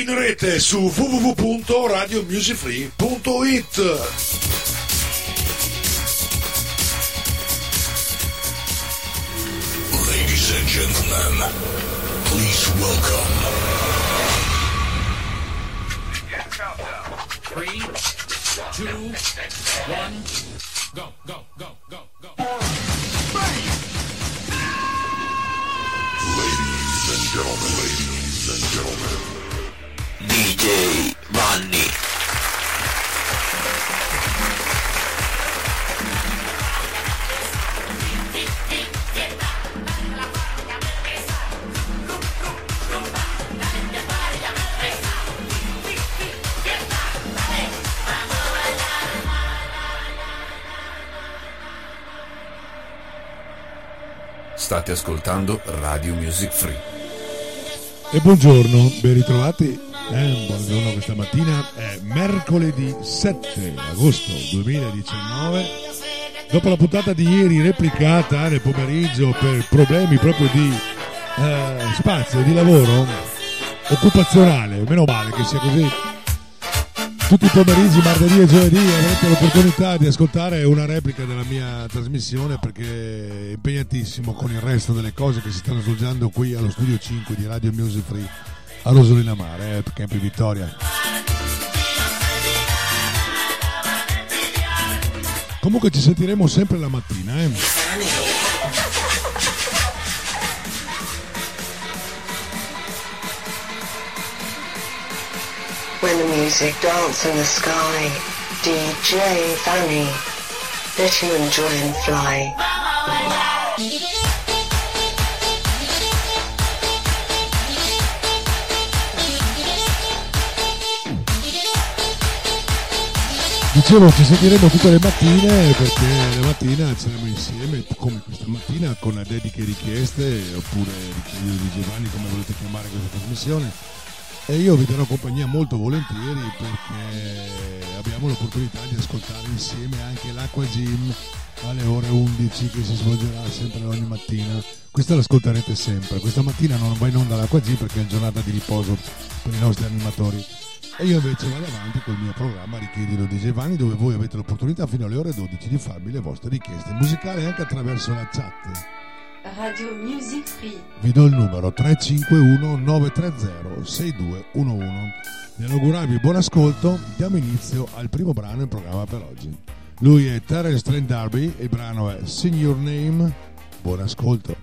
In rete su www.radiomusicfree.it. Ladies and gentlemen, please welcome. Three, two, one, go, go, go, State ascoltando Radio Music Free. E buongiorno, ben ritrovati. Eh, buongiorno questa mattina è mercoledì 7 agosto 2019. Dopo la puntata di ieri replicata nel pomeriggio per problemi proprio di eh, spazio, di lavoro, occupazionale, meno male che sia così. Tutti i pomeriggi, martedì e giovedì avrete l'opportunità di ascoltare una replica della mia trasmissione perché è impegnatissimo con il resto delle cose che si stanno svolgendo qui allo studio 5 di Radio Music Free a Rosolina Mare, eh, Campi Vittoria. Comunque ci sentiremo sempre la mattina, eh. When the music dance in the sky, DJ Fanny, let you enjoy and fly. Dicevo, ci sentiremo tutte le mattine perché la mattina saremo insieme, come questa mattina, con dediche richieste oppure richiedi di Giovanni, come volete chiamare questa trasmissione. E io vi darò compagnia molto volentieri perché abbiamo l'opportunità di ascoltare insieme anche l'Aqua Gym alle ore 11 che si svolgerà sempre ogni mattina. Questa l'ascolterete sempre. Questa mattina non va in onda l'Aqua Gym perché è giornata di riposo per i nostri animatori. E io invece vado avanti col mio programma Richiedilo di Giovanni dove voi avete l'opportunità fino alle ore 12 di farmi le vostre richieste musicali anche attraverso la chat. Radio Music Free. Vi do il numero 351 930 6211. Nell'augurarvi buon ascolto, diamo inizio al primo brano del programma per oggi. Lui è Terence Trent Darby il brano è Sing Your Name. Buon ascolto.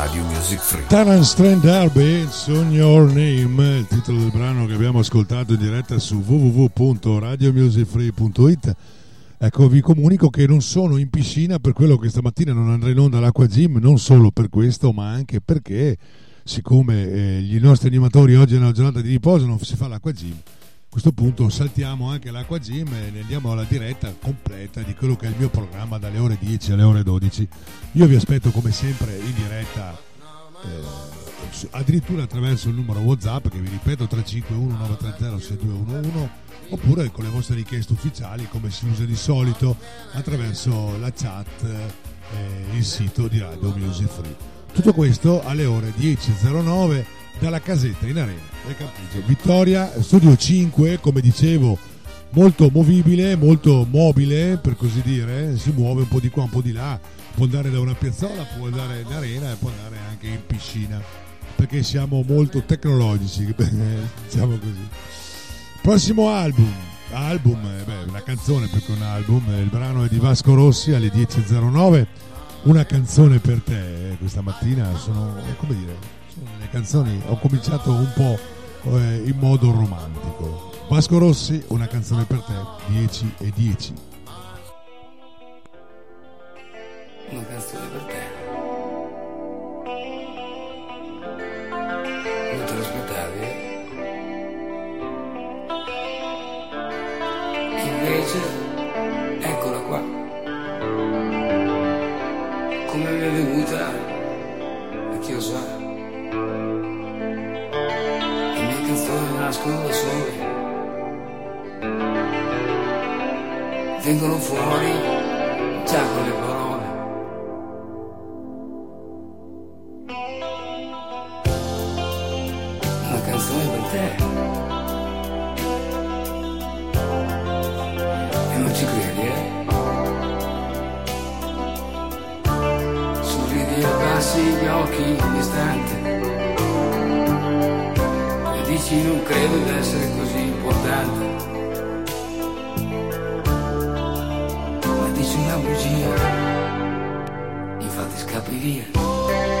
Radio Music Free. Taran Strand Arbe, On Your Name, il titolo del brano che abbiamo ascoltato in diretta su www.radiomusicfree.it. Ecco, vi comunico che non sono in piscina per quello che stamattina non andrà in onda all'Acqua Gym, non solo per questo, ma anche perché, siccome eh, i nostri animatori oggi è una giornata di riposo, non si fa l'Acqua Gym. A questo punto saltiamo anche l'Acqua Gym e andiamo alla diretta completa di quello che è il mio programma dalle ore 10 alle ore 12. Io vi aspetto come sempre in diretta eh, addirittura attraverso il numero WhatsApp che vi ripeto 351 930 6211 oppure con le vostre richieste ufficiali come si usa di solito attraverso la chat e il sito di Radio Music Free. Tutto questo alle ore 10.09 dalla casetta in arena. Del Campigio. Vittoria, studio 5, come dicevo, molto movibile, molto mobile per così dire, si muove un po' di qua, un po' di là, può andare da una piazzola, può andare in arena e può andare anche in piscina, perché siamo molto tecnologici, diciamo così. Prossimo album, album, eh, beh, una canzone più che un album, eh, il brano è di Vasco Rossi alle 10.09, una canzone per te, eh, questa mattina sono, eh, come dire, le canzoni, ho cominciato un po' eh, in modo romantico. Vasco Rossi, una canzone per te, 10 e 10. Una canzone per te. Non te l'aspettavi, eh? Invece, nascono da sole. Vengono fuori già con le parole. Una canzone per te. E non ci credi, eh? Sorridi e abbassi gli occhi un istante. Dici non credo di essere così importante. Ma dici una bugia, infatti scappi via.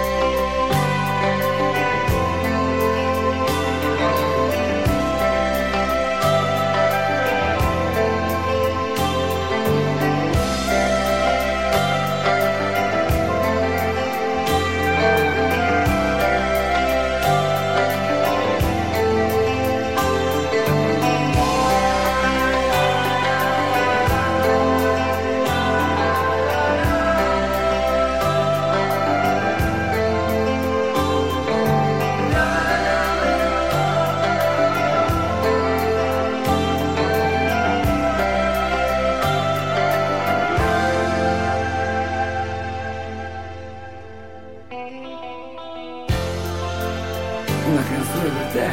Te.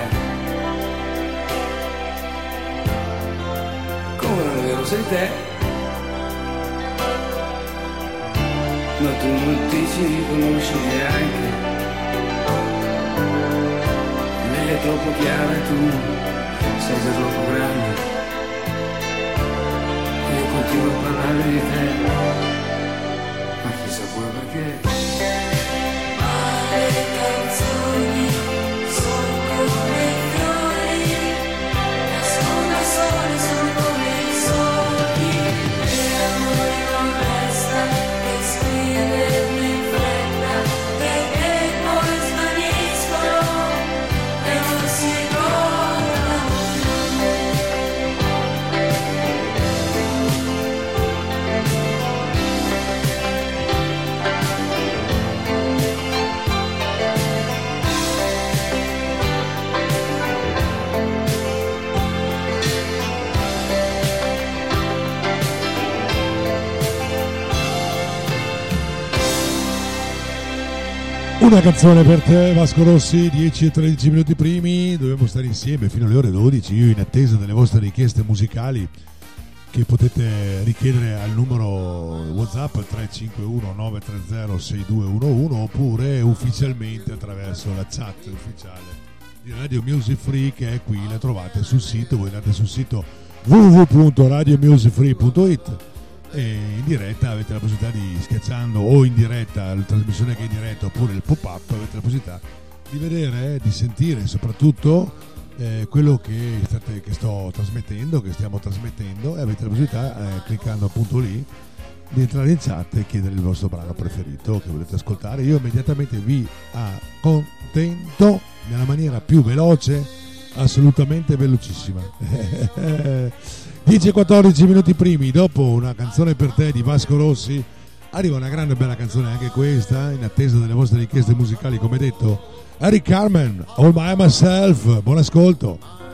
Come non è vero sei te? Ma tu non ti ci riconosci neanche. Lei è troppo chiara e tu sei già troppo grande. Io continuo a parlare di te. Ma chissà pure perché. Scriverli in Una canzone per te, Vasco Rossi, 10 e 13 minuti primi, dobbiamo stare insieme fino alle ore 12, io in attesa delle vostre richieste musicali che potete richiedere al numero WhatsApp 351 930 6211 oppure ufficialmente attraverso la chat ufficiale di Radio Music Free che è qui, la trovate sul sito, voi andate sul sito www.radiomusicfree.it in diretta avete la possibilità di schiacciando o in diretta la trasmissione che è in diretta oppure il pop-up avete la possibilità di vedere, di sentire soprattutto eh, quello che, state, che sto trasmettendo, che stiamo trasmettendo e avete la possibilità eh, cliccando appunto lì di entrare in chat e chiedere il vostro brano preferito che volete ascoltare. Io immediatamente vi accontento nella maniera più veloce, assolutamente velocissima. 10 e 14 minuti primi, dopo una canzone per te di Vasco Rossi, arriva una grande bella canzone anche questa, in attesa delle vostre richieste musicali, come detto, Eric Carmen, All By Myself, buon ascolto.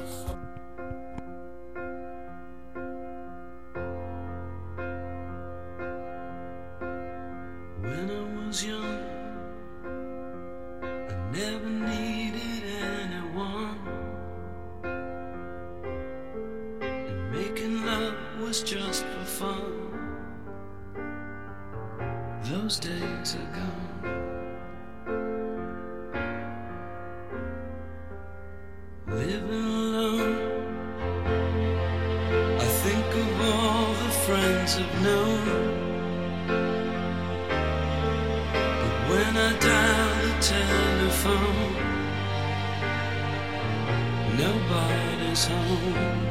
Those days are gone. Living alone, I think of all the friends I've known. But when I dial the telephone, nobody's home.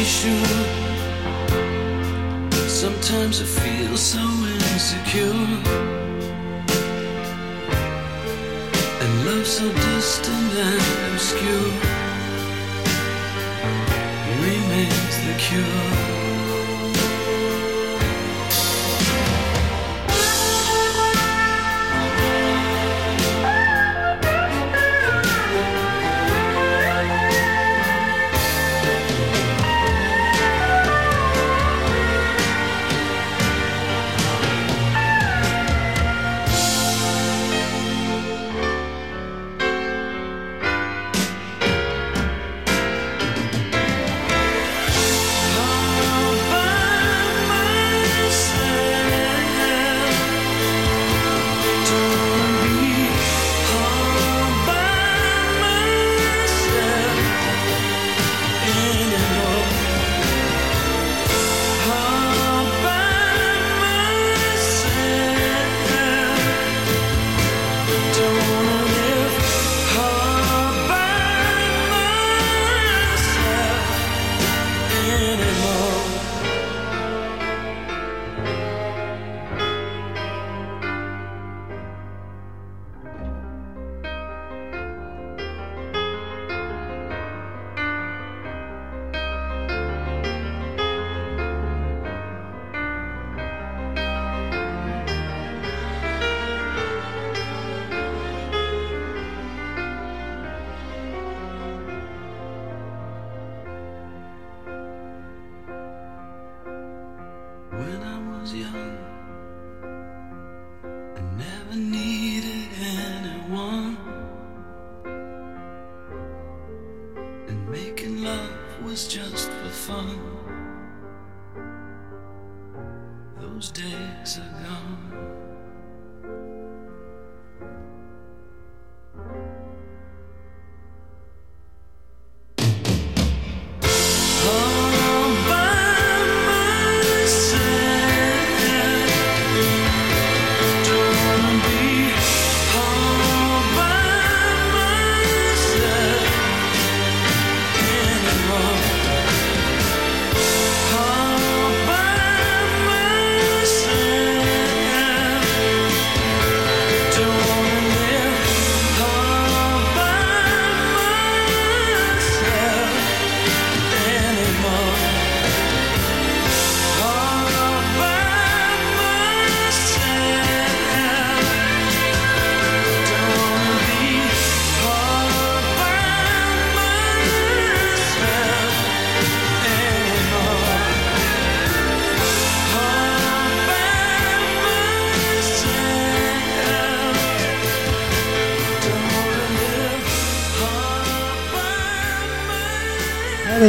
Be sure. Sometimes I feel so insecure. And love so distant and obscure remains the cure.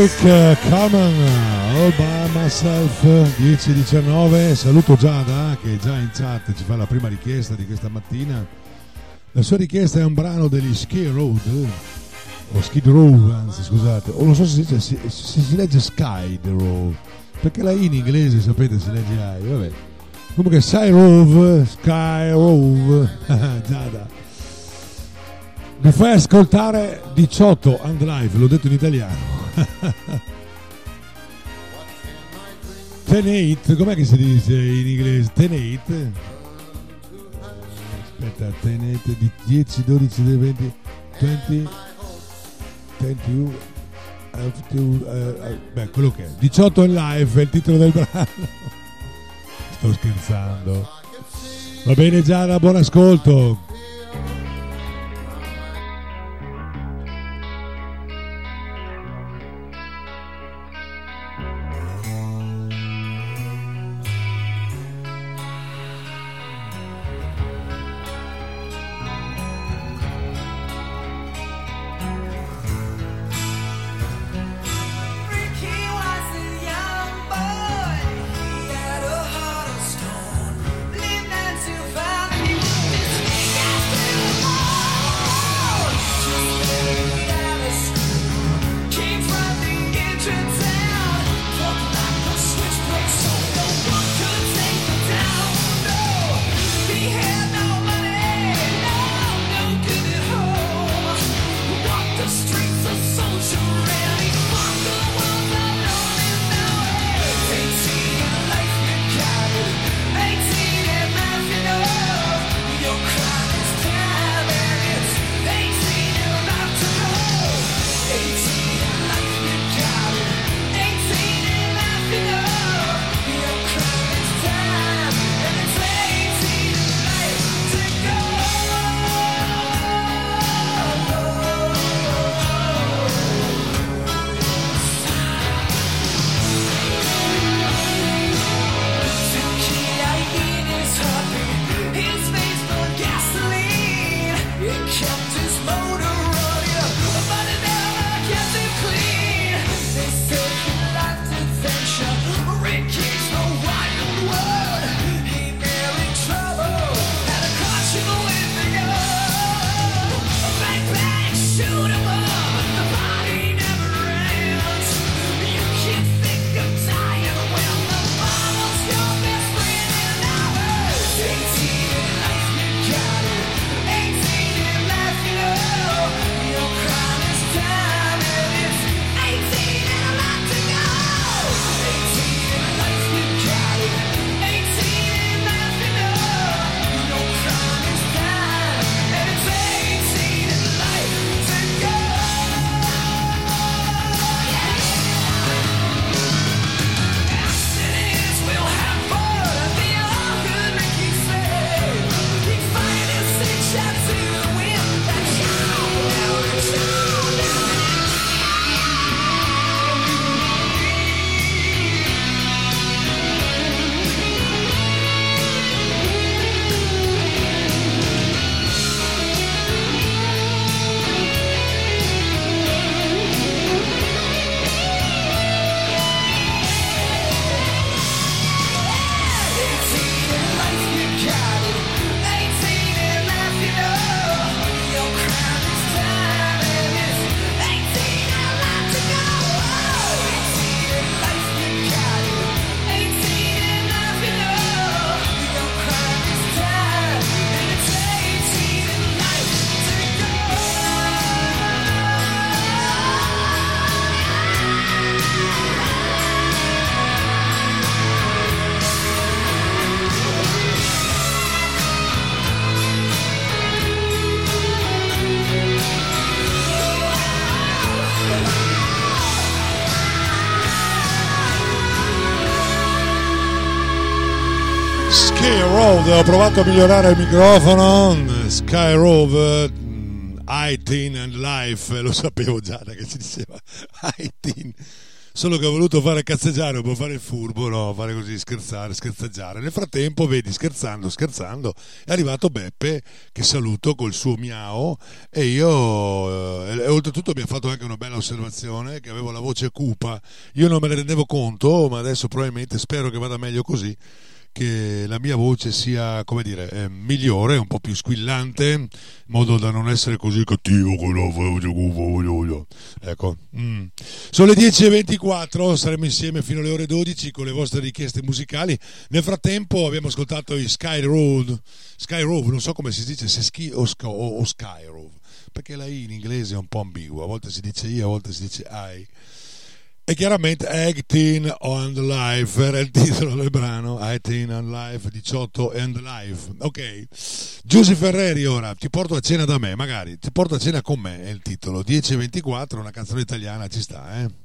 Eric eh, Carmen, All by Myself 10-19, saluto Giada che già in chat ci fa la prima richiesta di questa mattina. La sua richiesta è un brano degli Ski Road, o Skid Row, anzi scusate, o non so se si, dice, si, se si legge Sky Row, perché la I in inglese sapete si legge I, vabbè. Comunque Sky Row, Sky Row, Giada. Mi fai ascoltare 18 and live, l'ho detto in italiano. Tenate, com'è che si dice in inglese? Tenate? Aspetta, tenate di 10, 12, 20, 20, 22, eh, two, eh, eh, beh, quello che è. 18 in live è il titolo del brano. Sto scherzando. Va bene Giada, buon ascolto. Ho provato a migliorare il microfono. Sky Road, mm, I-Teen and Life, lo sapevo già da che si diceva I-Teen. Solo che ho voluto fare cazzeggiare, un po' fare il furbo, no, fare così, scherzare, scherzeggiare. Nel frattempo, vedi, scherzando, scherzando, è arrivato Beppe, che saluto col suo miau, e io, eh, e oltretutto mi ha fatto anche una bella osservazione, che avevo la voce cupa. Io non me ne rendevo conto, ma adesso probabilmente spero che vada meglio così che la mia voce sia, come dire, eh, migliore, un po' più squillante, in modo da non essere così cattivo. Ecco. mm. Sono le 10.24, saremo insieme fino alle ore 12 con le vostre richieste musicali. Nel frattempo abbiamo ascoltato i Sky Road, Sky Road, non so come si dice, se ski o, sky, o, o Sky Road, perché la I in inglese è un po' ambigua, a volte si dice I, a volte si dice I. E chiaramente 18 on the Life era il titolo del brano 18 on Life 18 and Life ok Giusy Ferreri ora ti porto a cena da me magari ti porto a cena con me è il titolo. 10 e 24 una canzone italiana ci sta eh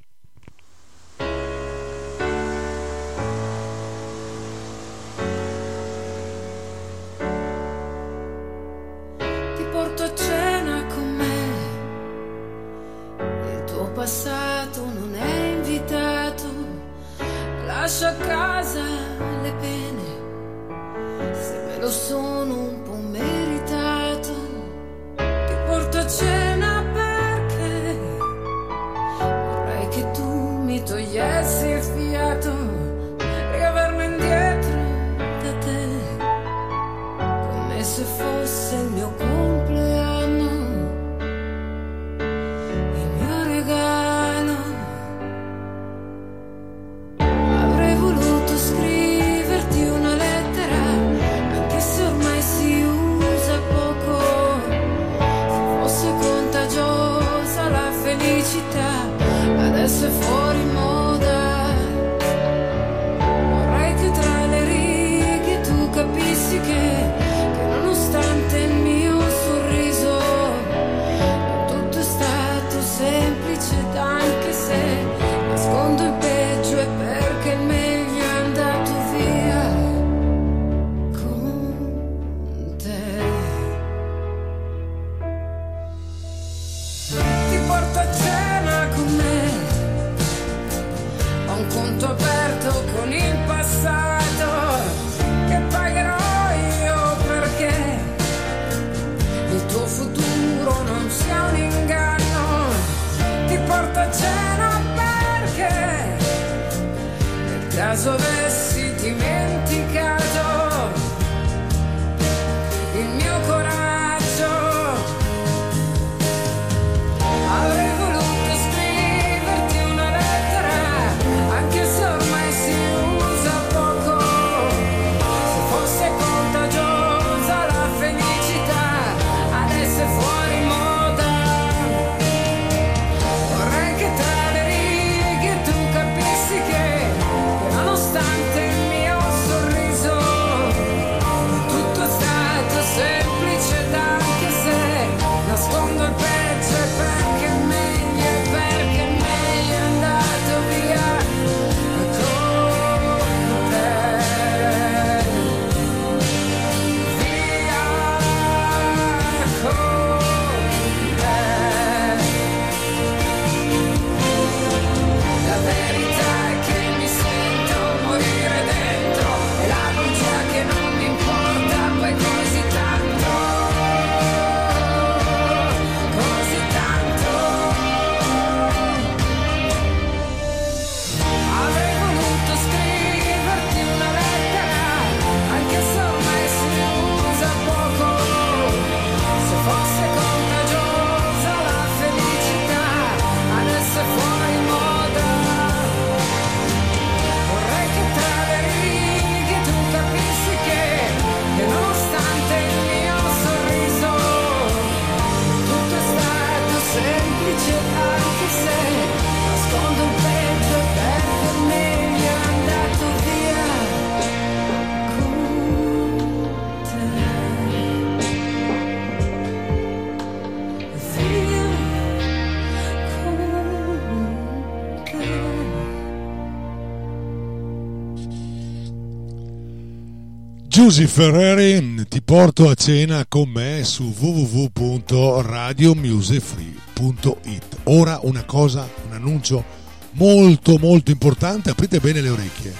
Giusy Ferreri ti porto a cena con me su www.radiomusicfree.it. Ora una cosa, un annuncio molto molto importante, aprite bene le orecchie.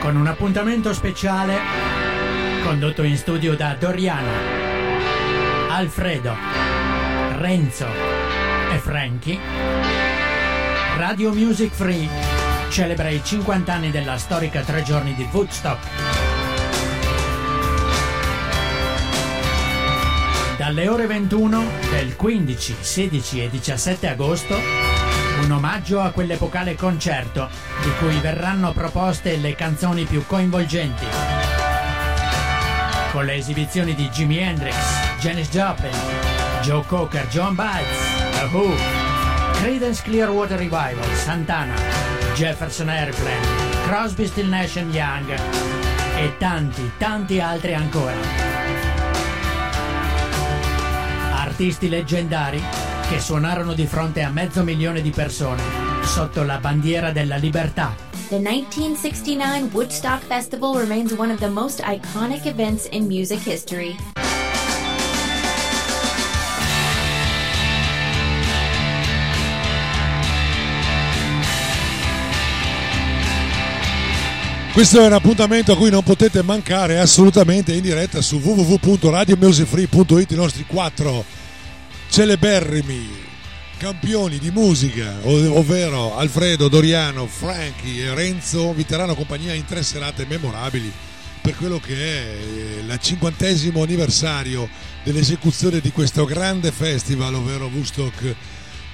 Con un appuntamento speciale condotto in studio da Doriano, Alfredo, Renzo e Frankie, Radio Music Free celebra i 50 anni della storica tre giorni di Woodstock. Dalle ore 21 del 15, 16 e 17 agosto, un omaggio a quell'epocale concerto di cui verranno proposte le canzoni più coinvolgenti. Con le esibizioni di Jimi Hendrix, Janis Joplin, Joe Cocker, John Baez, The Who, Creedence Clearwater Revival, Santana, Jefferson Airplane, Crosby, Still Nash Young e tanti, tanti altri ancora. Artisti leggendari che suonarono di fronte a mezzo milione di persone sotto la bandiera della libertà. The 1969 Woodstock Festival remains one of the most iconic events in music history. Questo è un appuntamento a cui non potete mancare assolutamente in diretta su www.radiomusicfree.it i nostri quattro celeberrimi campioni di musica, ov- ovvero Alfredo, Doriano, Frankie e Renzo, vi terranno compagnia in tre serate memorabili per quello che è eh, il cinquantesimo anniversario dell'esecuzione di questo grande festival, ovvero Woodstock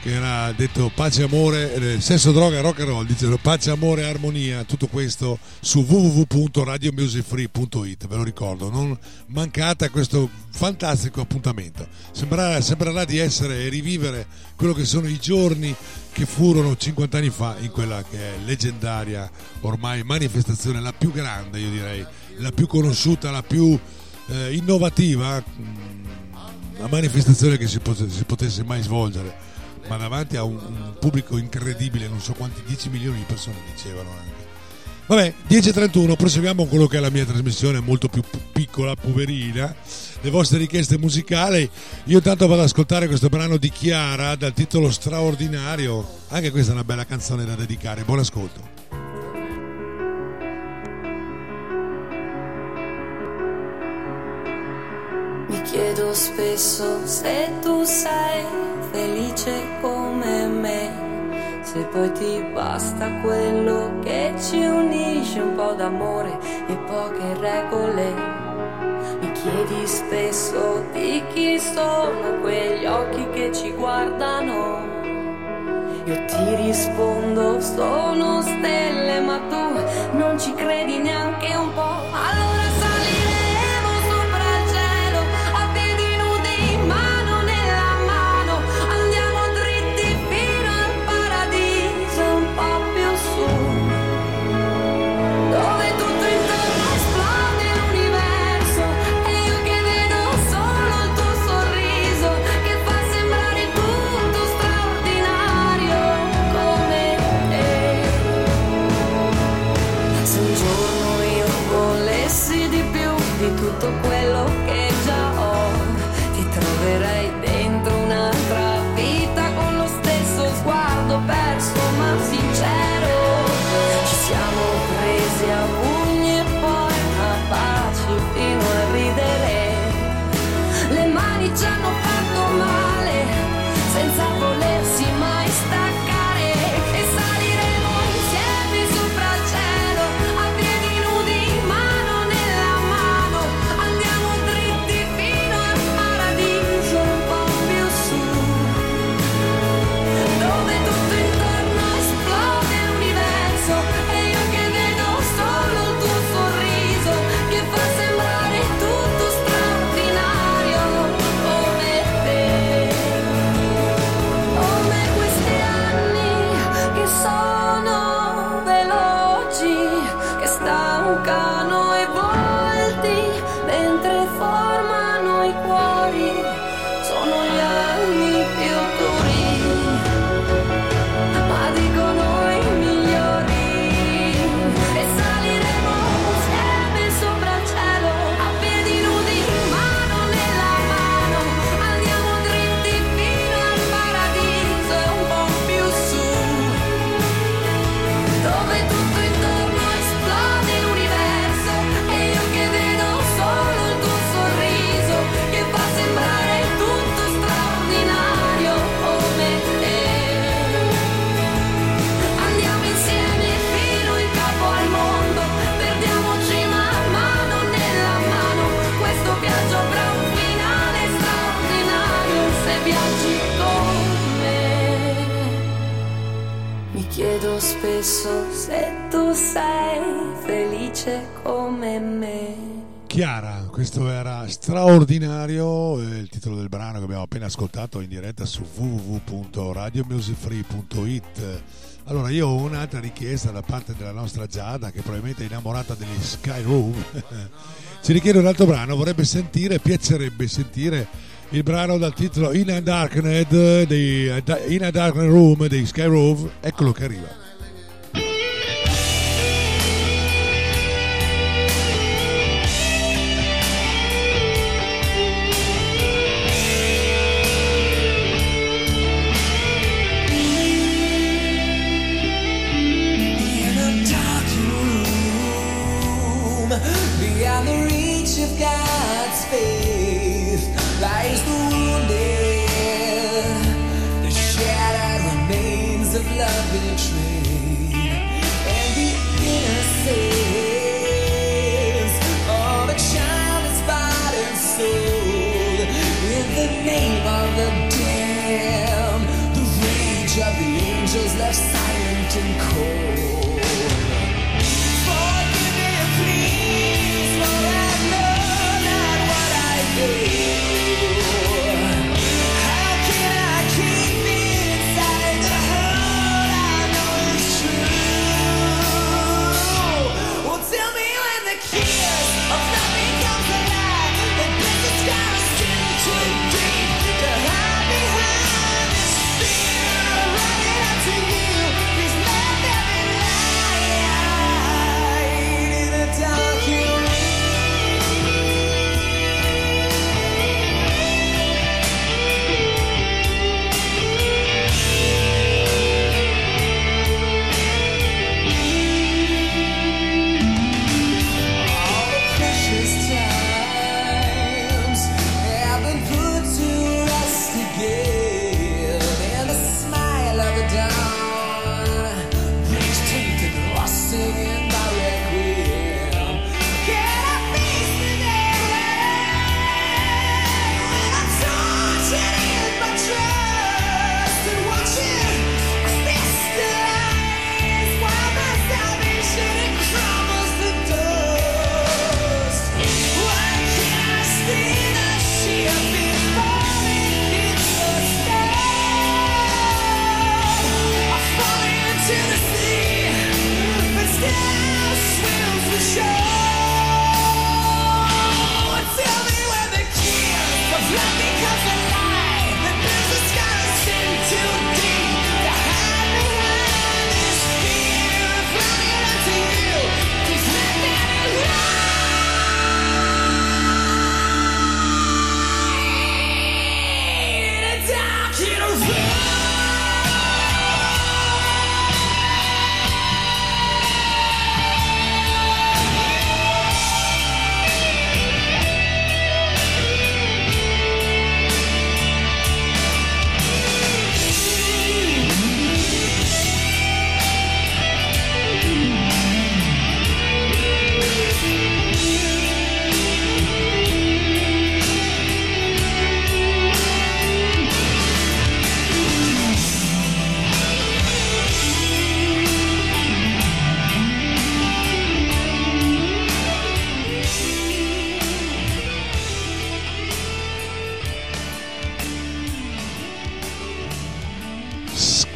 che era detto pace, amore, eh, sesso, droga, rock and roll, dicevano pace, amore, armonia, tutto questo su www.radiomusicfree.it, ve lo ricordo, non mancate a questo fantastico appuntamento. Sembrerà, sembrerà di essere e rivivere quello che sono i giorni che furono 50 anni fa in quella che è leggendaria ormai manifestazione, la più grande io direi, la più conosciuta, la più eh, innovativa, mm, la manifestazione che si, pot- si potesse mai svolgere ma davanti a un, un, pubblico incredibile, non so quanti 10 milioni di persone dicevano anche. Vabbè, 10.31, proseguiamo con quello che è la mia trasmissione, molto più piccola, poverina, le vostre richieste musicali. Io intanto vado ad ascoltare questo brano di Chiara dal titolo straordinario, anche questa è una bella canzone da dedicare, buon ascolto. Mi chiedo spesso se tu sei felice come me, se poi ti basta quello che ci unisce, un po' d'amore e poche regole. Mi chiedi spesso di chi sono quegli occhi che ci guardano. Io ti rispondo, sono stelle, ma tu non ci credi neanche un po'. Allora spesso se tu sei felice come me. Chiara, questo era straordinario, il titolo del brano che abbiamo appena ascoltato in diretta su www.radiomusicfree.it. Allora io ho un'altra richiesta da parte della nostra Giada che probabilmente è innamorata degli Sky Room. Ci richiede un altro brano, vorrebbe sentire, piacerebbe sentire il brano dal titolo In a Darknet dei, In a Darknet Room dei Sky Room. Eccolo che arriva.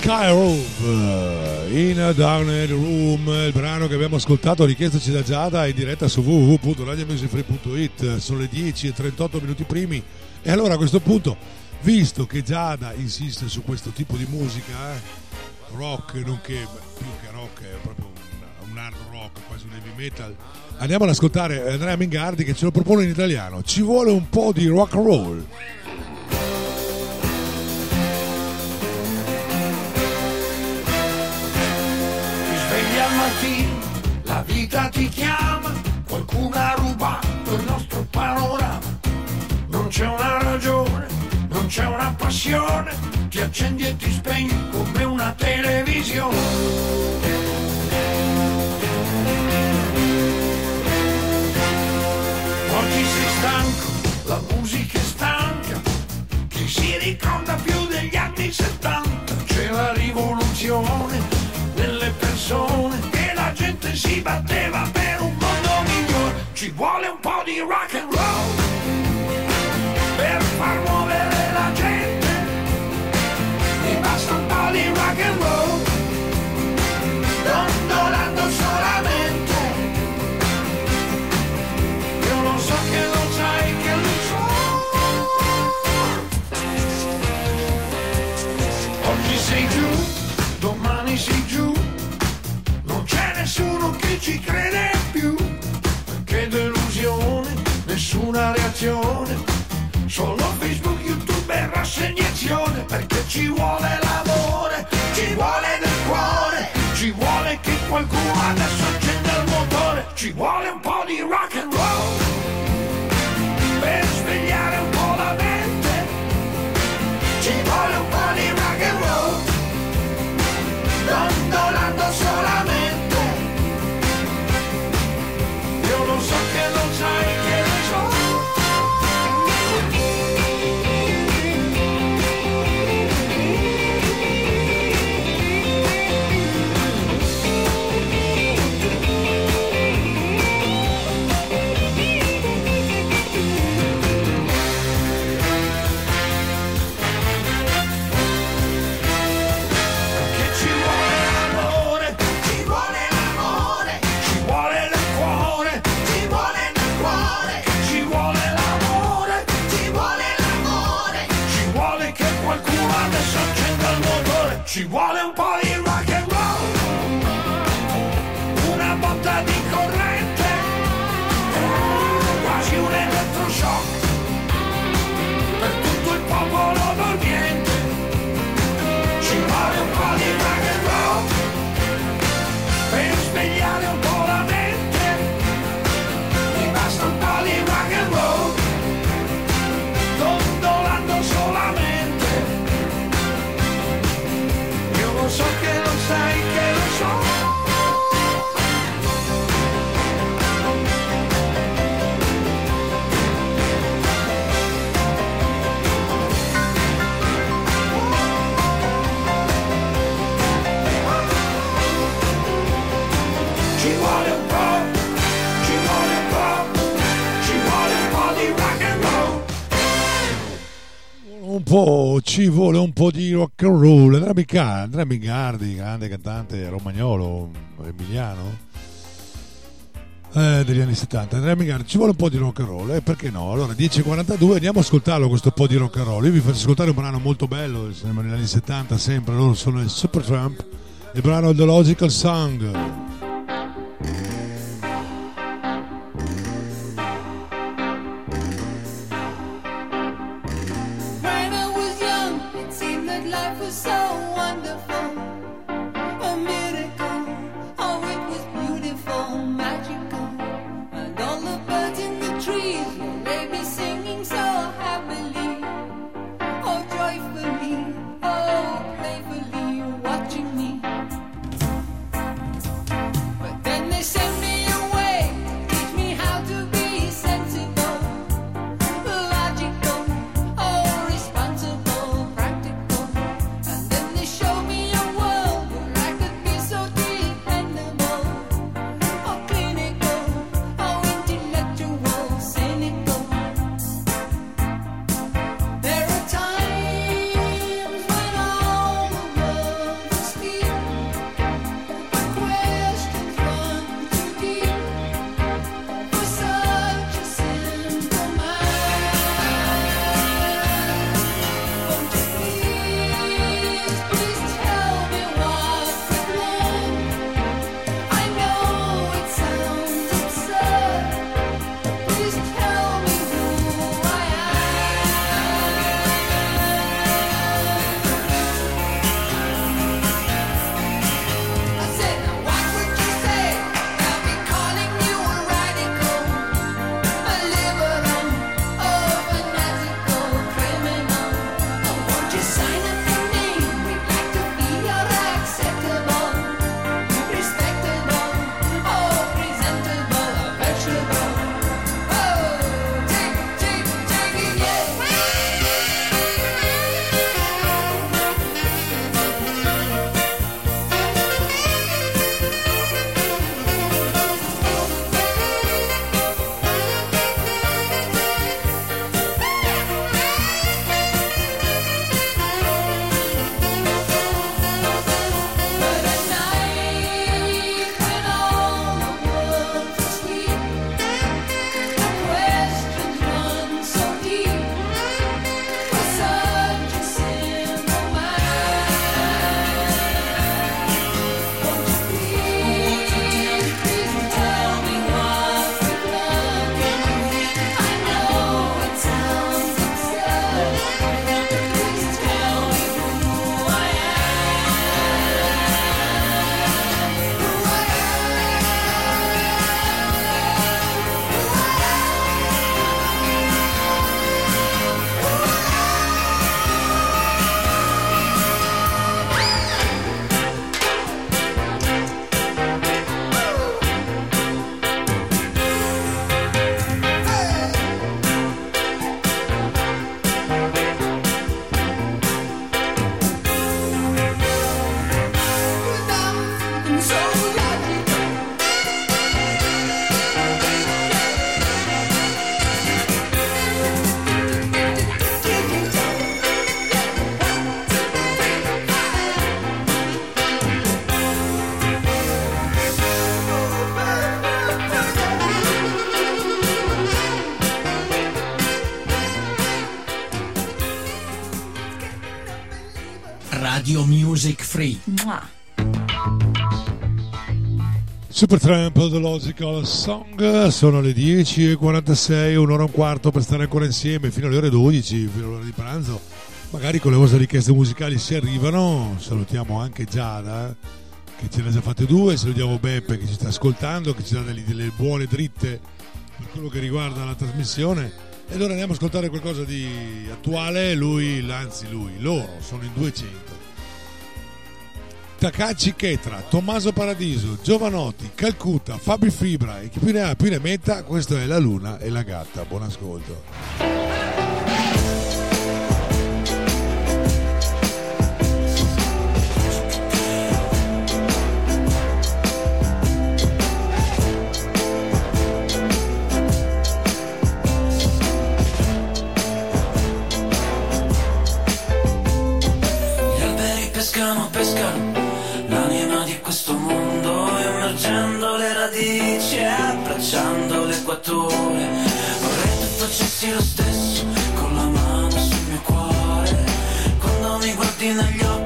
Sky Rove in Downed Room, il brano che abbiamo ascoltato richiestoci da Giada in diretta su www.radiomusicfree.it. Sono le 10 e 38 minuti primi. E allora a questo punto, visto che Giada insiste su questo tipo di musica, eh, rock, nonché più che rock, è proprio un, un hard rock, quasi un heavy metal, andiamo ad ascoltare Andrea Mingardi che ce lo propone in italiano. Ci vuole un po' di rock and roll. La vita ti chiama, qualcuno ha rubato il nostro panorama. Non c'è una ragione, non c'è una passione, ti accendi e ti spegni come una televisione. Oggi sei stanco, la musica è stanca, chi si ricorda più degli anni 70? C'è la rivoluzione persone e la gente si batteva per un mondo migliore. Ci vuole un po' di rock and roll nessuno che ci crede più. Che delusione, nessuna reazione, solo Facebook, YouTube e rassegnazione, perché ci vuole l'amore, ci vuole del cuore, ci vuole che qualcuno adesso accenda il motore, ci vuole un po' di rock and roll motore, ci Ci vuole un po', ci vuole un po', ci vuole un po' di rock and roll. Un po'. Andrea Mingardi, grande cantante romagnolo, emiliano. eh, degli anni 70 Andrea Mingardi ci vuole un po' di rock and roll eh, perché no allora 10.42 andiamo a ascoltarlo questo po' di rock and roll io vi faccio ascoltare un brano molto bello siamo negli anni 70 sempre loro sono il Supertramp il brano The Logical Song Free. Supertramp The Logical Song sono le 10.46, un'ora e un quarto per stare ancora insieme fino alle ore 12, fino all'ora di pranzo. Magari con le vostre richieste musicali si arrivano. Salutiamo anche Giada che ce ne ha già fatte due, salutiamo Beppe che ci sta ascoltando, che ci dà delle, delle buone dritte per quello che riguarda la trasmissione. E allora andiamo a ascoltare qualcosa di attuale. Lui, anzi lui, loro sono in 200. Takachi Chetra, Tommaso Paradiso, Giovanotti, Calcutta, Fabi Fibra e chi più ne ha più ne metta, questo è La Luna e la Gatta. Buon ascolto. Pescano, pescano l'equatore. Vorrei tu facessi lo stesso con la mano sul mio cuore. Quando mi guardi negli occhi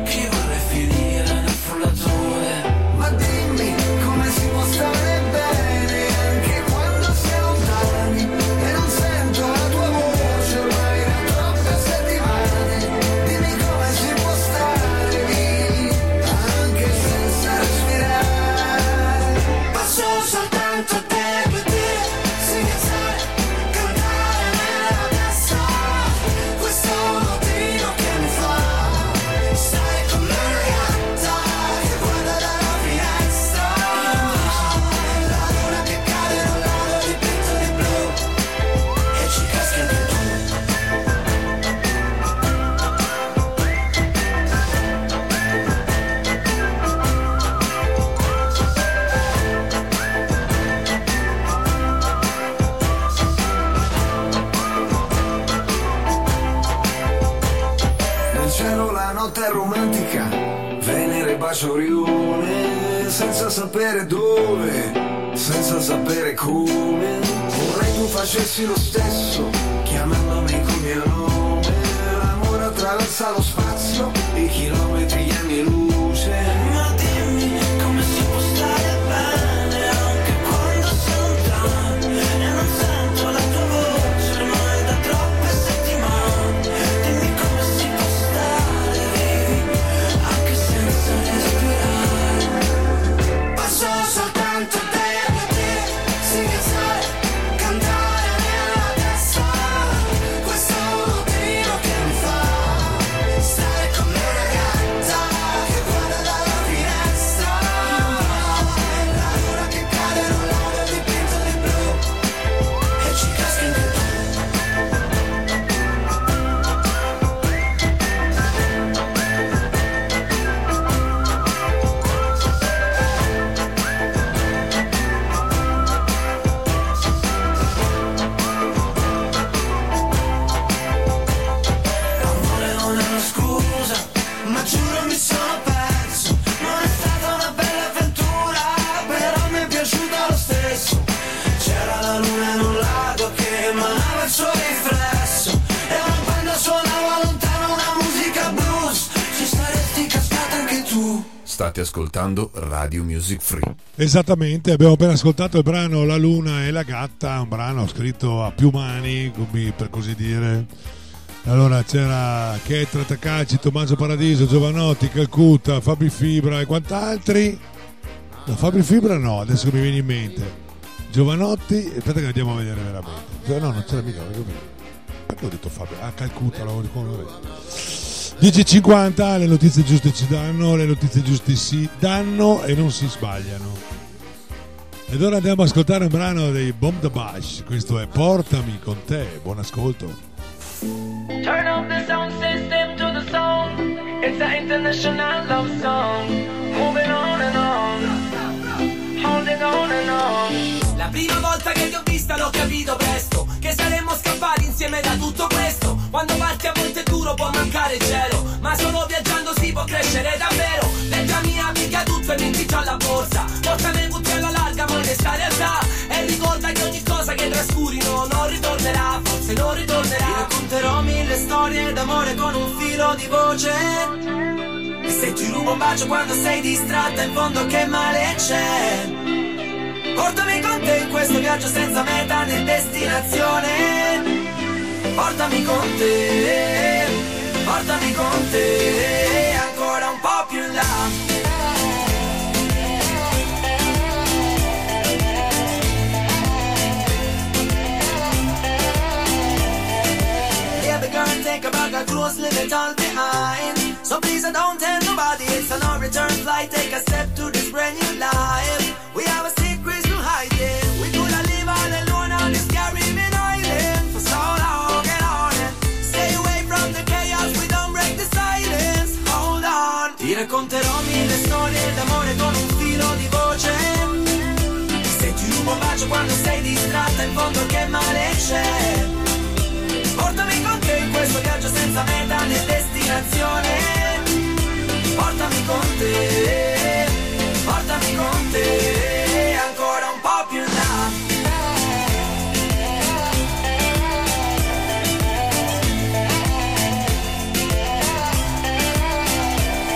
Orione, senza sapere dove, senza sapere come. Vorrei tu facessi lo stesso, chiamandomi col mio nome. L'amore attraversa lo spazio, i chilometri, gli anni luce. State ascoltando Radio Music Free. Esattamente, abbiamo appena ascoltato il brano La Luna e la Gatta, un brano scritto a più mani, per così dire. Allora c'era Chetra Takaci, Tommaso Paradiso, Giovanotti, Calcutta, Fabri Fibra e quant'altri. No, Fabri Fibra no, adesso mi viene in mente. Giovanotti, aspetta che andiamo a vedere veramente. No, non c'era mica, perché ho detto Fabri? Ah, Calcutta, l'avevo riconosciuto. 10.50, le notizie giuste ci danno, le notizie giuste si danno e non si sbagliano. Ed ora andiamo ad ascoltare un brano dei Bomb the Bash, questo è Portami con te, buon ascolto. Turn up the sound system to the song. It's an international love song. Moving on and on. Holding on and on. La prima volta che ti ho vista l'ho capito presto Scappati insieme da tutto questo. Quando parti a volte è duro può mancare il cielo Ma solo viaggiando si può crescere davvero. Leggami mia picchia tutto e metti già la borsa. Portami cucchiaio alla larga ma onesta realtà. E ricorda che ogni cosa che trascurino non ritornerà Forse non ritornerà. Ti racconterò mille storie d'amore con un filo di voce. E Se ti rubo un bacio quando sei distratta, in fondo che male c'è? Portami con te in questo viaggio senza meta né destinazione. Portami con te, portami con te, ancora un po' più in là. Take a bag of clothes, leave it all behind. So please, I don't tell nobody it's a no return flight. Take a step to this brand new life. Quando sei distratta, in fondo che male c'è? Portami con te in questo viaggio senza meta né destinazione. Portami con te, portami con te, ancora un po' più in là.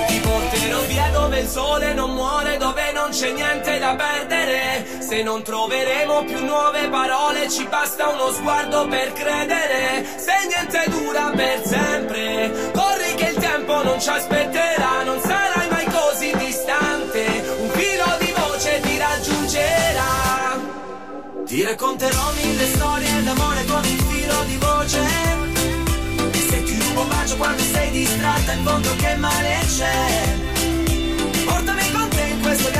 Ti porterò via dove il sole non muore, dove non c'è niente da perdere. Se non troveremo più nuove parole, ci basta uno sguardo per credere. Se niente dura per sempre, corri che il tempo non ci aspetterà. Non sarai mai così distante, un filo di voce ti raggiungerà. Ti racconterò mille storie d'amore con un filo di voce. Se ti rubo un bacio quando sei distratta, in fondo che male c'è?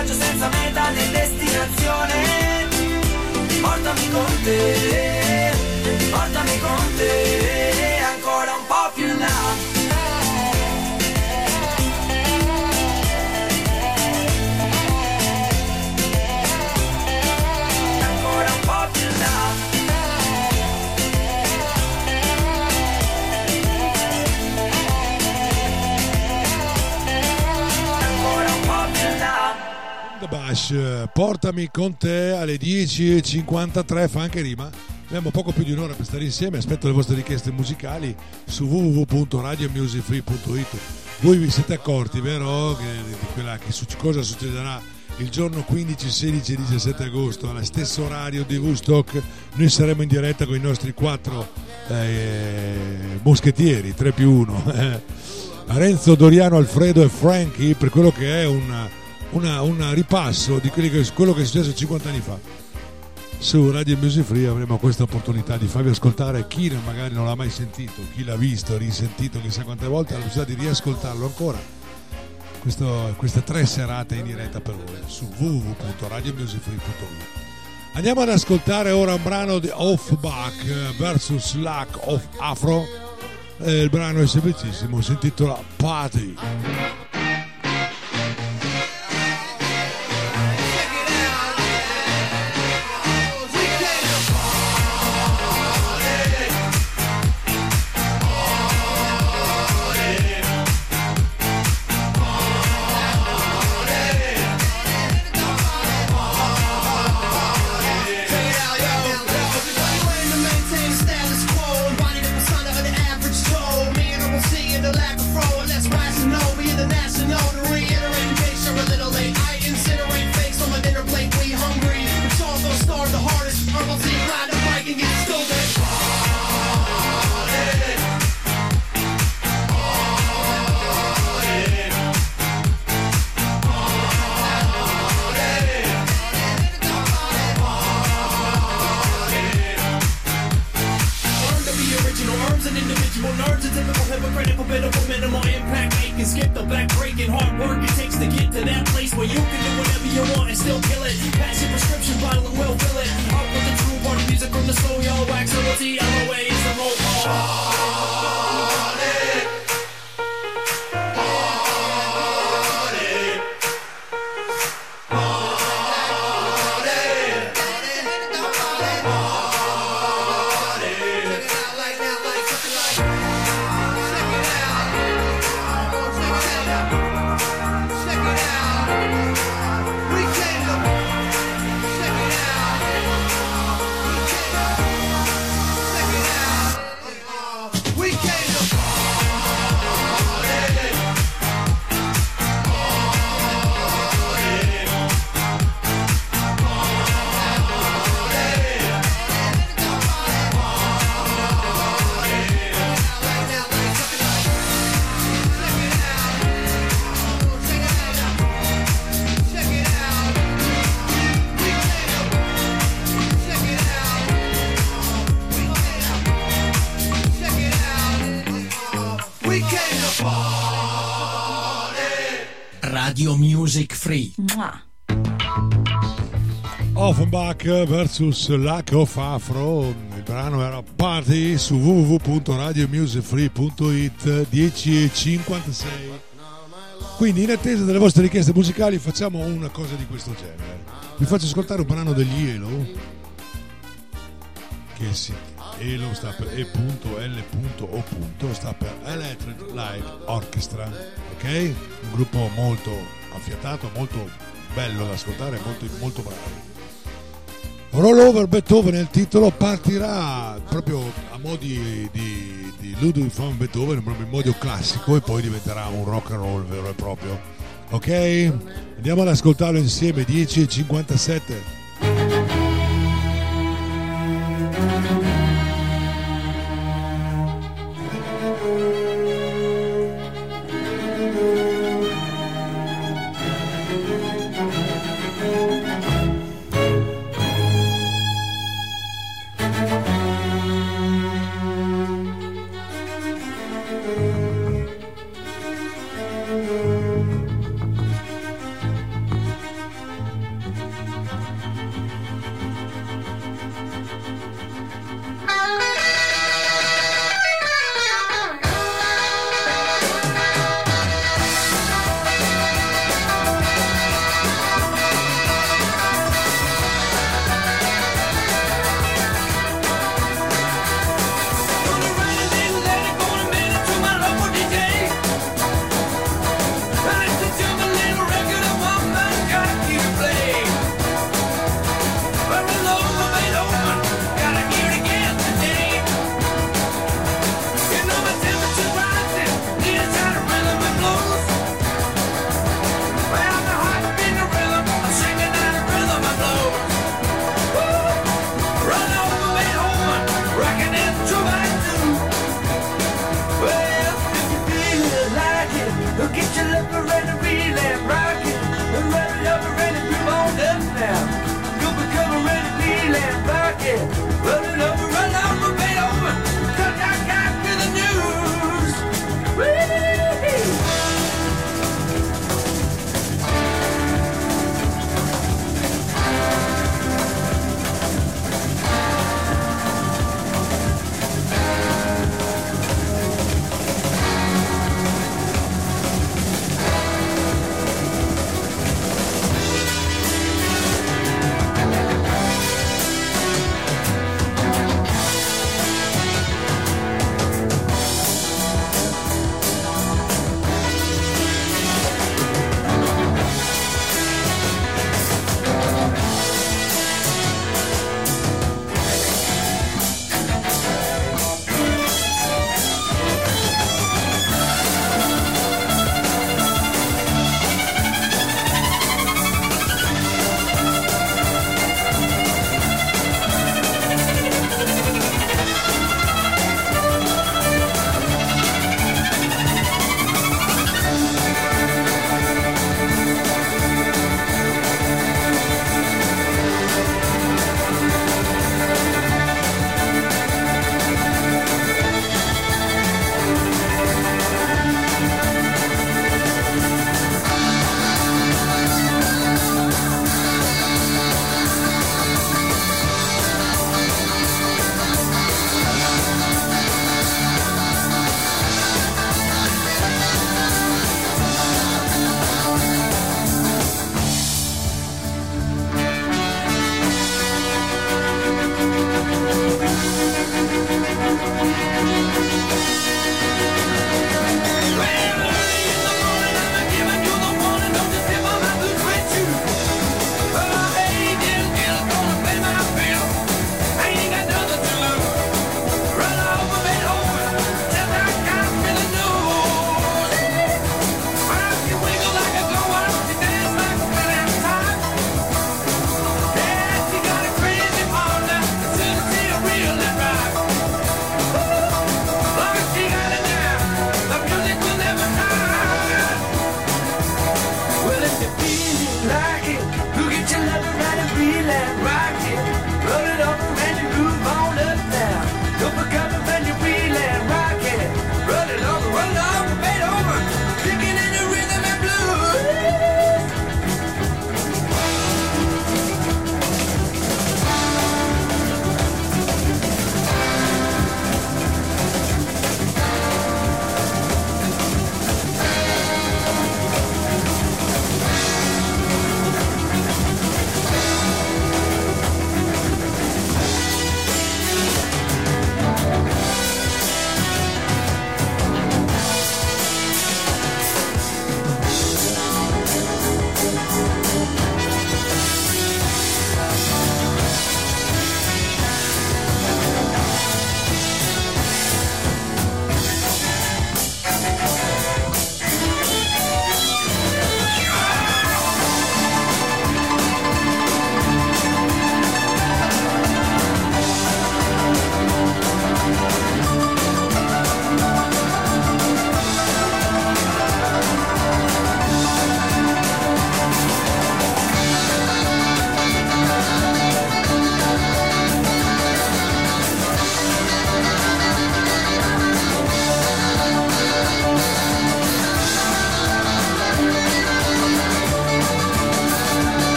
Viaggio senza meta né destinazione. Portami con te, portami con te, ancora un po' più in là. Eh, portami con te alle 10.53, fa anche rima. Abbiamo poco più di un'ora per stare insieme, aspetto le vostre richieste musicali su www.radiomusicfree.it. Voi vi siete accorti, vero, di quella, che cosa succederà il giorno 15, 16 e 17 agosto allo stesso orario di Woodstock? Noi saremo in diretta con i nostri quattro eh, moschettieri, 3 più 1. Renzo, Doriano, Alfredo e Frankie per quello che è un una- un ripasso di che- quello che è successo 50 anni fa. Su Radio Music Free avremo questa opportunità di farvi ascoltare chi magari non l'ha mai sentito, chi l'ha visto, risentito chissà quante volte, ha la possibilità di riascoltarlo ancora. Questo- queste tre serate in diretta per voi su www.radiomusicfree.it. Andiamo ad ascoltare ora un brano di Offback vs Lack of Afro. Eh, il brano è semplicissimo, si intitola Party. Making skip the back breaking hard work it takes to get to that place where you can do whatever you want and still kill it. Pass your prescription bottle and we'll fill it. Up with the true party music from the slow yellow wax, so T L O A is the roll call. Radio Music Free. Mua. Offenbach vs Lack of Afro, il brano era Party su www.radiomusicfree.it 10.56. Quindi in attesa delle vostre richieste musicali facciamo una cosa di questo genere. Vi faccio ascoltare un brano degli Elo che si Elo sta per E.L.O. sta per Electric Light Orchestra, ok? Un gruppo molto affiatato, molto bello da ascoltare, molto, molto bravi. Rollover Beethoven il titolo, partirà proprio a modi di, di Ludwig van Beethoven, proprio in modo classico e poi diventerà un rock and roll vero e proprio. Ok? Andiamo ad ascoltarlo insieme, 10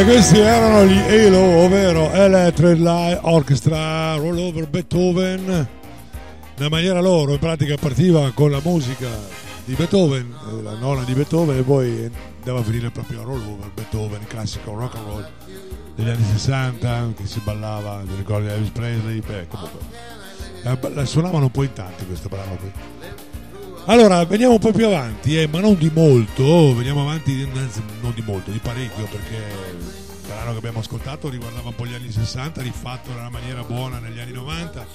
E questi erano gli ELO, ovvero Electric Light Orchestra Roll Over Beethoven. Nella maniera loro, in pratica partiva con la musica di Beethoven, la nonna di Beethoven, e poi andava a finire proprio a Roll Over Beethoven, classico rock and roll degli anni 60, che si ballava, mi ricordo di Elvis Presley, beh, comunque. La, la suonavano po' in tanti questo brano qui. Allora, veniamo un po' più avanti, eh, ma non di molto, veniamo avanti anzi, non di molto, di parecchio, perché il brano che abbiamo ascoltato riguardava un po' gli anni 60, rifatto in una maniera buona negli anni 90.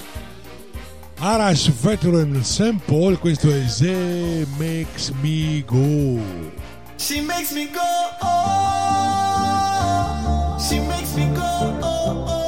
Arash Veteran. Paul, questo è The Makes Me Go. She makes me go. Oh, she makes me go. Oh, oh, oh.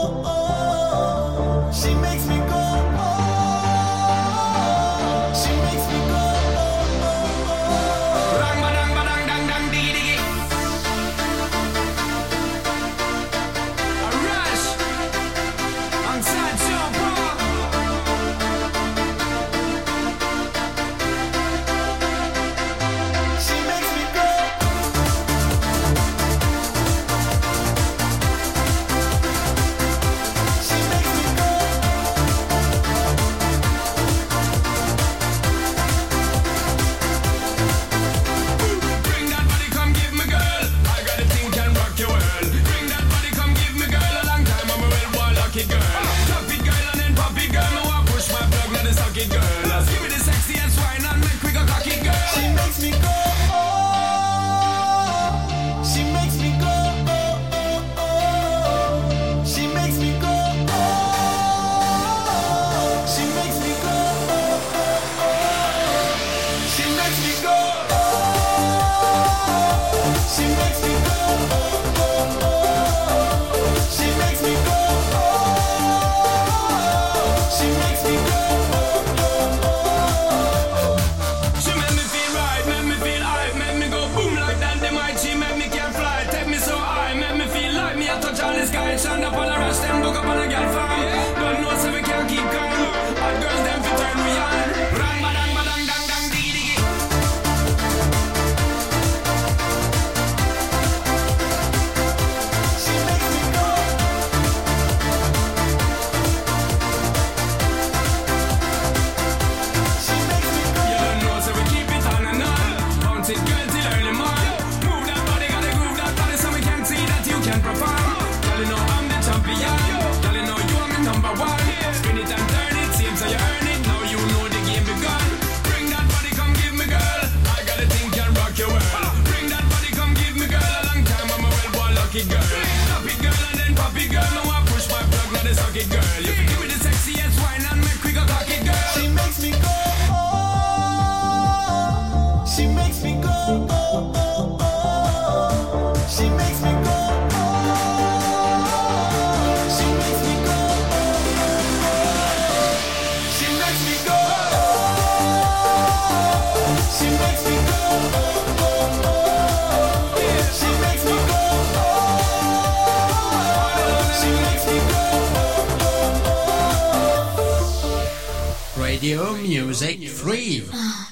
Music Free.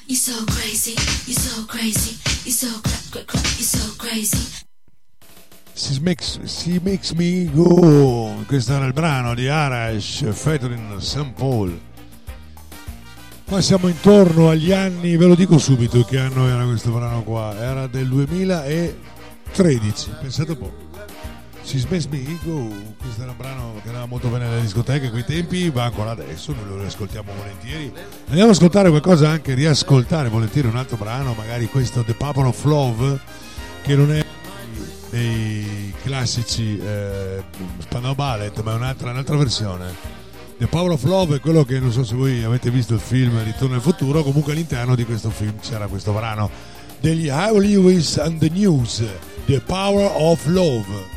You're so crazy, you're so crazy, you're so cra- cra- cra- you're so crazy. She makes, she makes me go. Questo era il brano di Arash Featuring St. Paul. Qua siamo intorno agli anni, ve lo dico subito che anno era questo brano qua. Era del 2013, pensate un po'. She Makes Me Go, questo era un brano che andava molto bene nelle discoteche quei tempi, va ancora adesso, noi lo riascoltiamo volentieri. Andiamo ad ascoltare qualcosa anche, riascoltare volentieri un altro brano, magari questo The Power of Love, che non è dei classici eh, Spandau Ballet, ma è un'altra, un'altra versione. The Power of Love è quello che non so se voi avete visto il film Ritorno al futuro, comunque all'interno di questo film c'era questo brano degli How Lewis and the News, The Power of Love.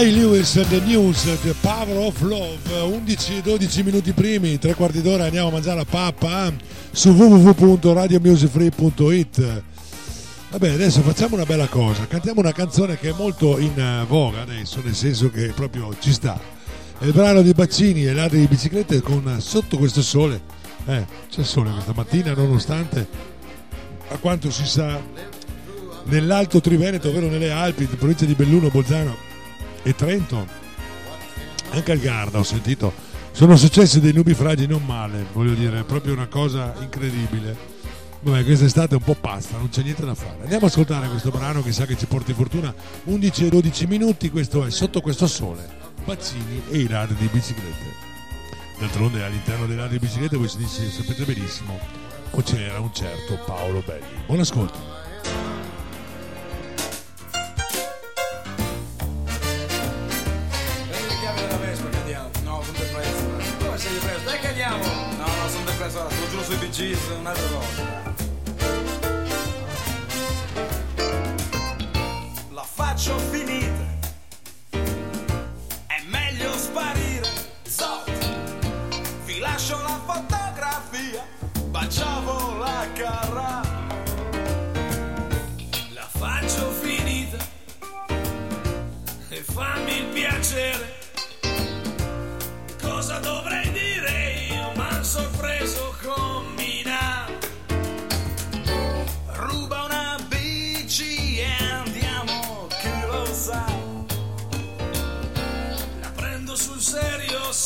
Hi Lewis, The News, The Power of Love, 11-12 minuti primi, tre quarti d'ora andiamo a mangiare la pappa eh, su www.radiomusicfree.it. Vabbè, adesso facciamo una bella cosa, cantiamo una canzone che è molto in eh, voga adesso, nel senso che proprio ci sta. È il brano di Baccini e ladri di biciclette con eh, Sotto questo sole. Eh, c'è sole questa mattina nonostante, a quanto si sa, nell'Alto Triveneto, ovvero nelle Alpi, in provincia di Belluno, Bolzano e Trento, anche al Garda ho sentito, sono successi dei nubifragi non male, voglio dire, è proprio una cosa incredibile. Vabbè, quest'estate è un po' pazza, non c'è niente da fare. Andiamo ad ascoltare questo brano che sa che ci porti fortuna. 11 e 12 minuti, questo è Sotto questo sole, Bazzini e i ladri di biciclette. D'altronde all'interno dei ladri di biciclette voi si dice, sapete benissimo, o c'era un certo Paolo Belli. Buon ascolto. BGs, un'altra cosa. La faccio finita. È meglio sparire. Zot. Vi lascio la fotografia. Baciavo la carra. La faccio finita e fammi il piacere. Cosa dovrei dire io? M'han sorpreso con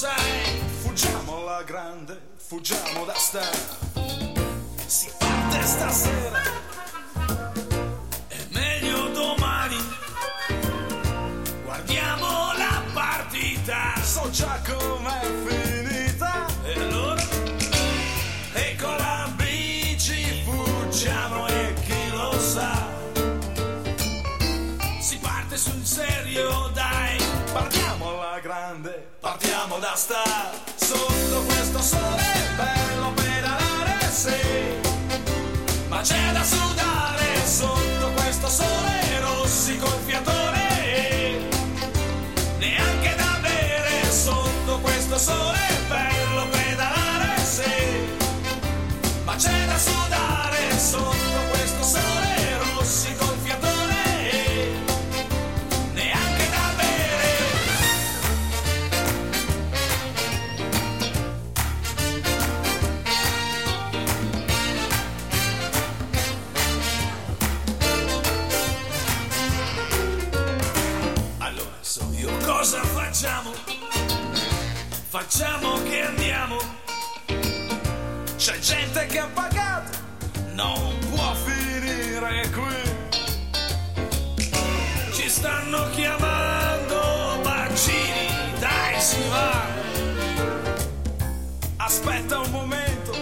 sai. Fuggiamo alla grande, fuggiamo da star. Si parte stasera. C'è da sudare sotto questo sole rossi col fiatone neanche da bere sotto questo sole facciamo che andiamo. C'è gente che ha pagato non può finire qui. Ci stanno chiamando bacini dai si va. Aspetta un momento.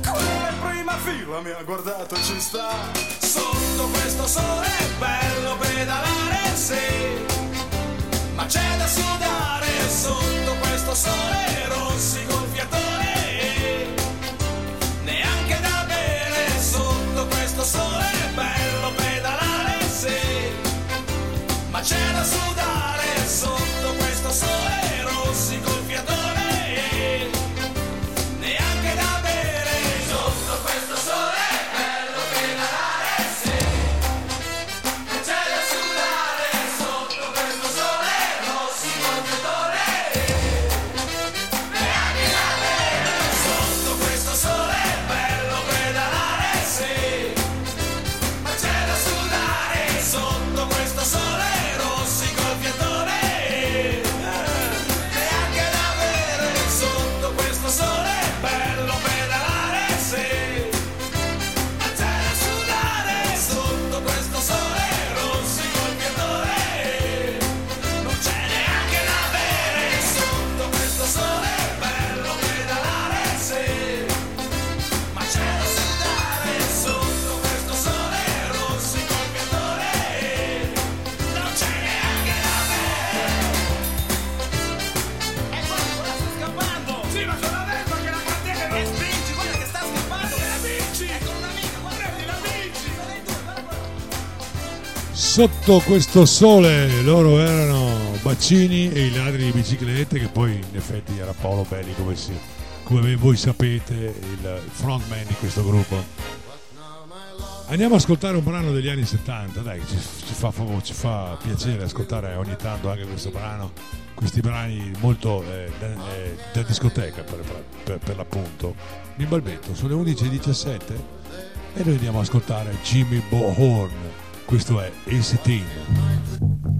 Quella in prima fila mi ha guardato e ci sta. Sotto questo sole bello pedalare sì. Ma c'è da sudare sotto questo sole rossi col fiatone. Neanche da bere sotto questo sole bello pedalare sì. Ma c'è da sudare Sotto questo sole loro erano Baccini e i ladri di biciclette che poi in effetti era Paolo Belli come, si- come voi sapete il frontman di questo gruppo. Andiamo ad ascoltare un brano degli anni 70, dai, ci, ci fa, ci fa piacere ascoltare ogni tanto anche questo brano, questi brani molto eh, da, eh, discoteca per, per- per l'appunto. Mi balbetto, sono le 11.17 e noi andiamo ad ascoltare Jimmy Bohorn, questo è. Thank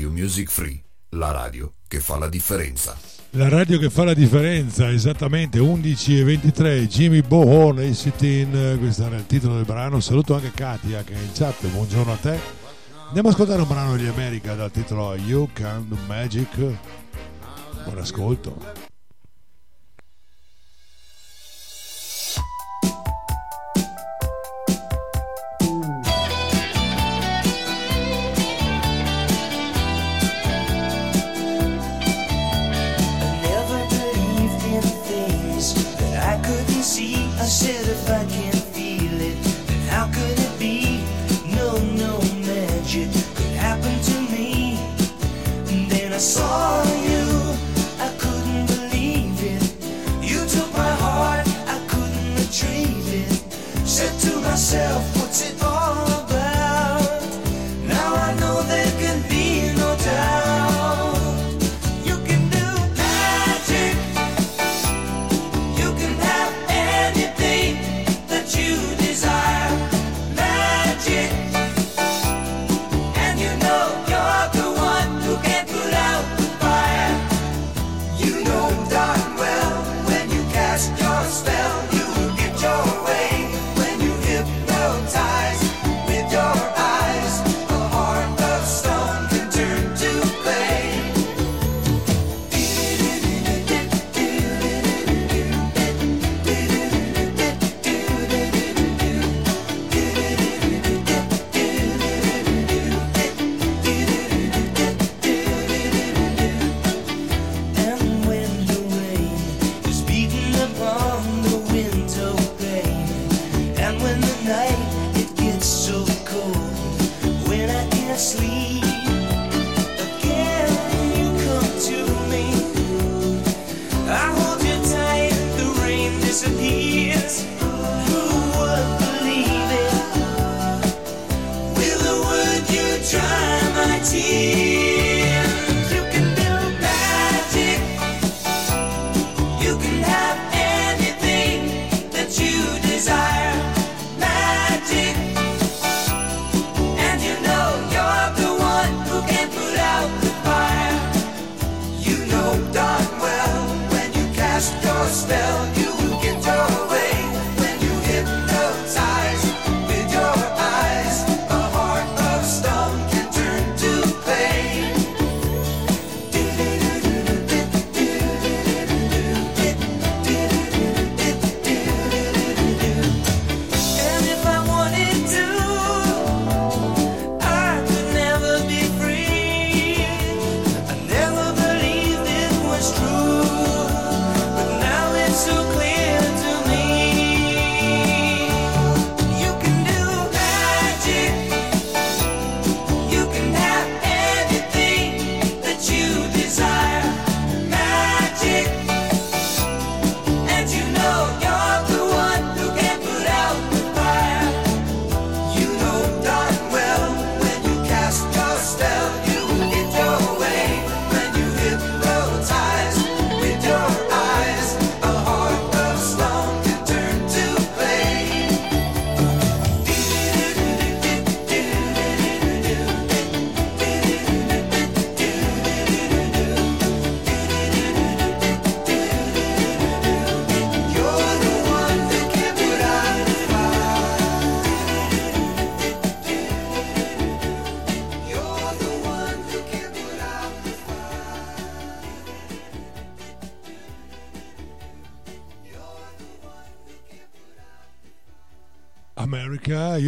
Radio Music Free, la radio che fa la differenza. La radio che fa la differenza, esattamente 11 e 23, Jimmy Bohon, Acid In, eh, questo era il titolo del brano, saluto anche Katia che è in chat, buongiorno a te. Andiamo a ascoltare un brano degli America dal titolo You Can Do Magic, buon ascolto. yourself.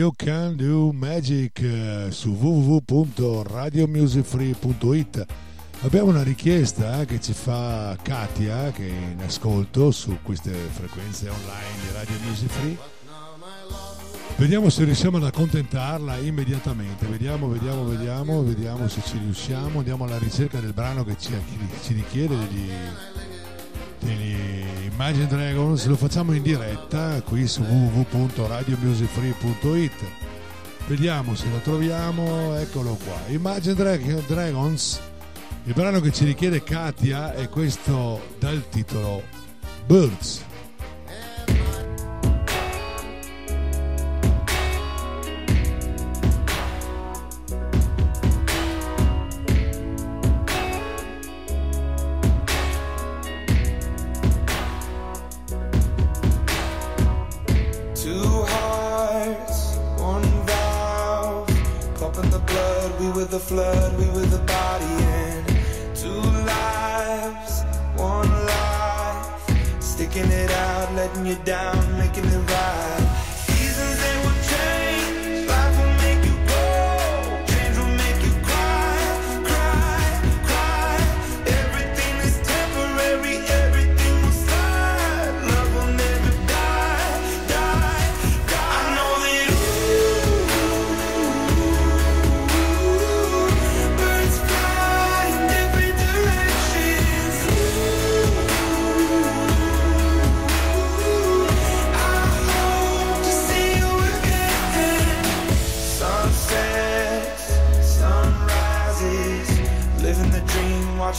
You Can Do Magic eh, su www.radiomusicfree.it. Abbiamo una richiesta eh, che ci fa Katia, che è in ascolto su queste frequenze online di Radio Music Free. Vediamo se riusciamo ad accontentarla immediatamente. Vediamo, vediamo, vediamo, vediamo se ci riusciamo. Andiamo alla ricerca del brano che ci, richiede di degli Imagine Dragons lo facciamo in diretta qui su www.radiomusicfree.it vediamo se lo troviamo eccolo qua. Imagine Drag- Dragons il brano che ci richiede Katia è questo dal titolo Birds. the flood, we were the body and two lives, one life. Sticking it out, letting you down, making it right.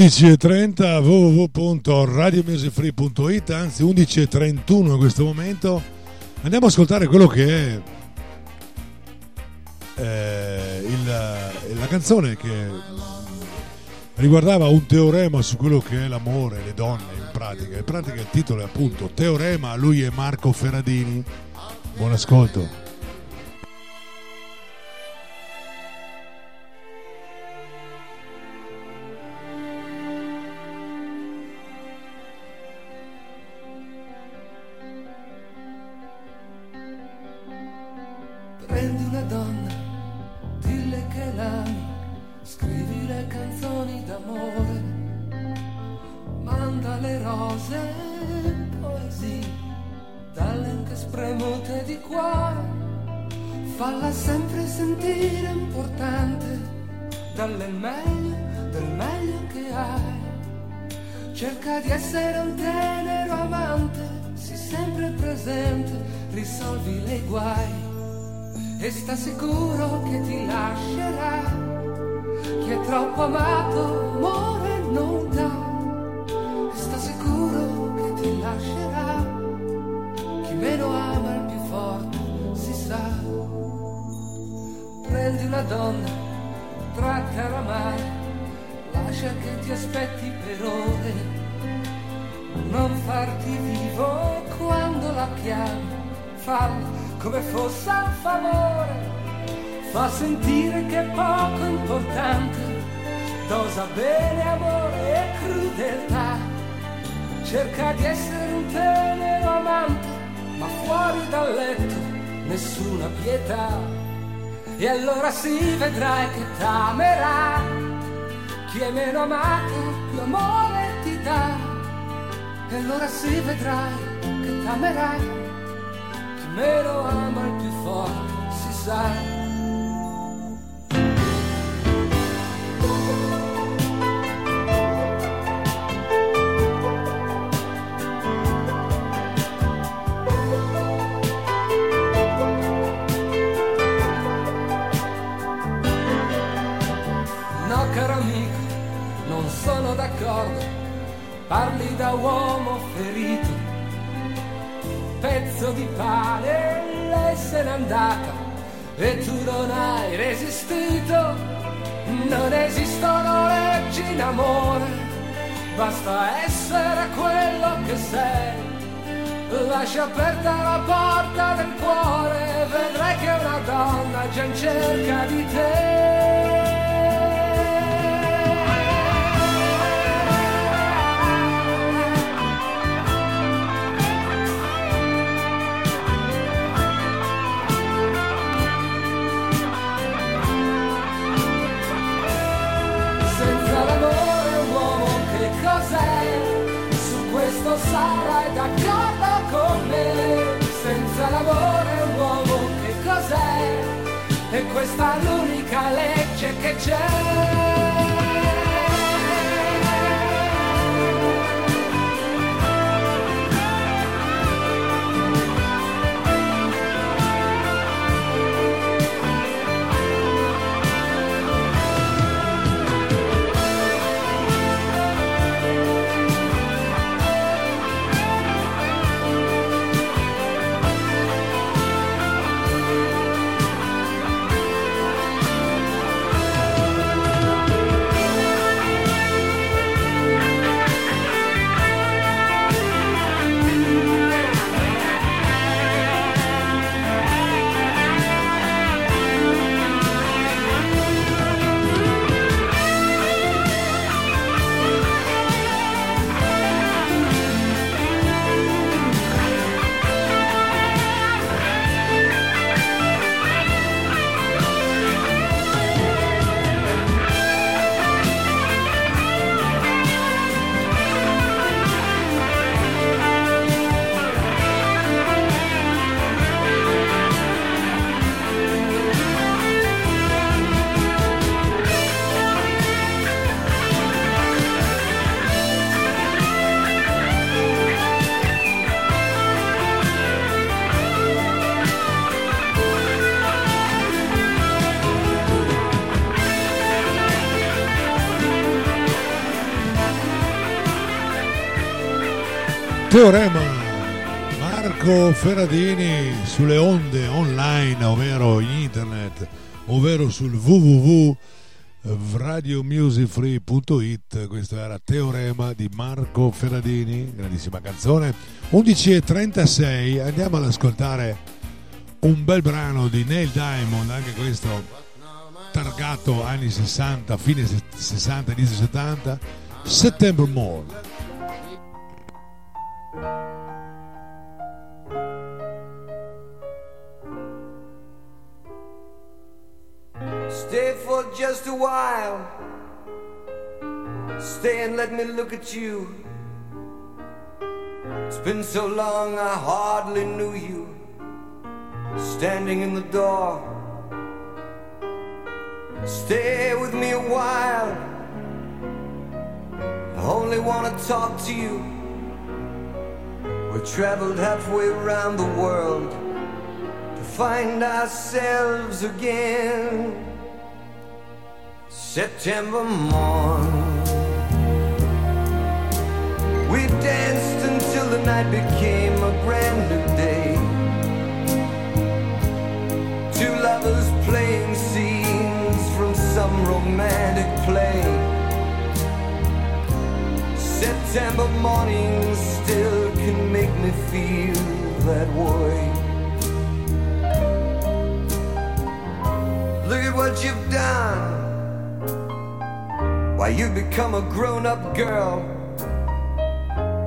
11.30 www.radiomusicfree.it anzi 11.31 in questo momento. Andiamo a ascoltare quello che è eh, il, eh, la canzone che riguardava un teorema su quello che è l'amore, le donne in pratica. In pratica il titolo è appunto Teorema, lui è Marco Ferradini. Buon ascolto. Pezzo di pane, lei se n'è andata e tu non hai resistito. Non esistono leggi in amore, basta essere quello che sei. Lascia aperta la porta del cuore, vedrai che una donna già in cerca di te. Questa l'unica legge che c'è. Teorema Marco Ferradini sulle onde online, ovvero in internet, ovvero sul www.radiomusicfree.it. Questo era Teorema di Marco Ferradini, grandissima canzone. 11.36, andiamo ad ascoltare un bel brano di Neil Diamond, anche questo targato anni 60, fine 60, inizio 70, September Morn. Stay for just a while. Stay and let me look at you. It's been so long I hardly knew you. Standing in the door. Stay with me a while. I only want to talk to you. We traveled halfway around the world to find ourselves again. September morn. We danced until the night became a brand new day. Two lovers playing scenes from some romantic play. September morning still can make me feel that way. Look at what you've done. Why you've become a grown up girl.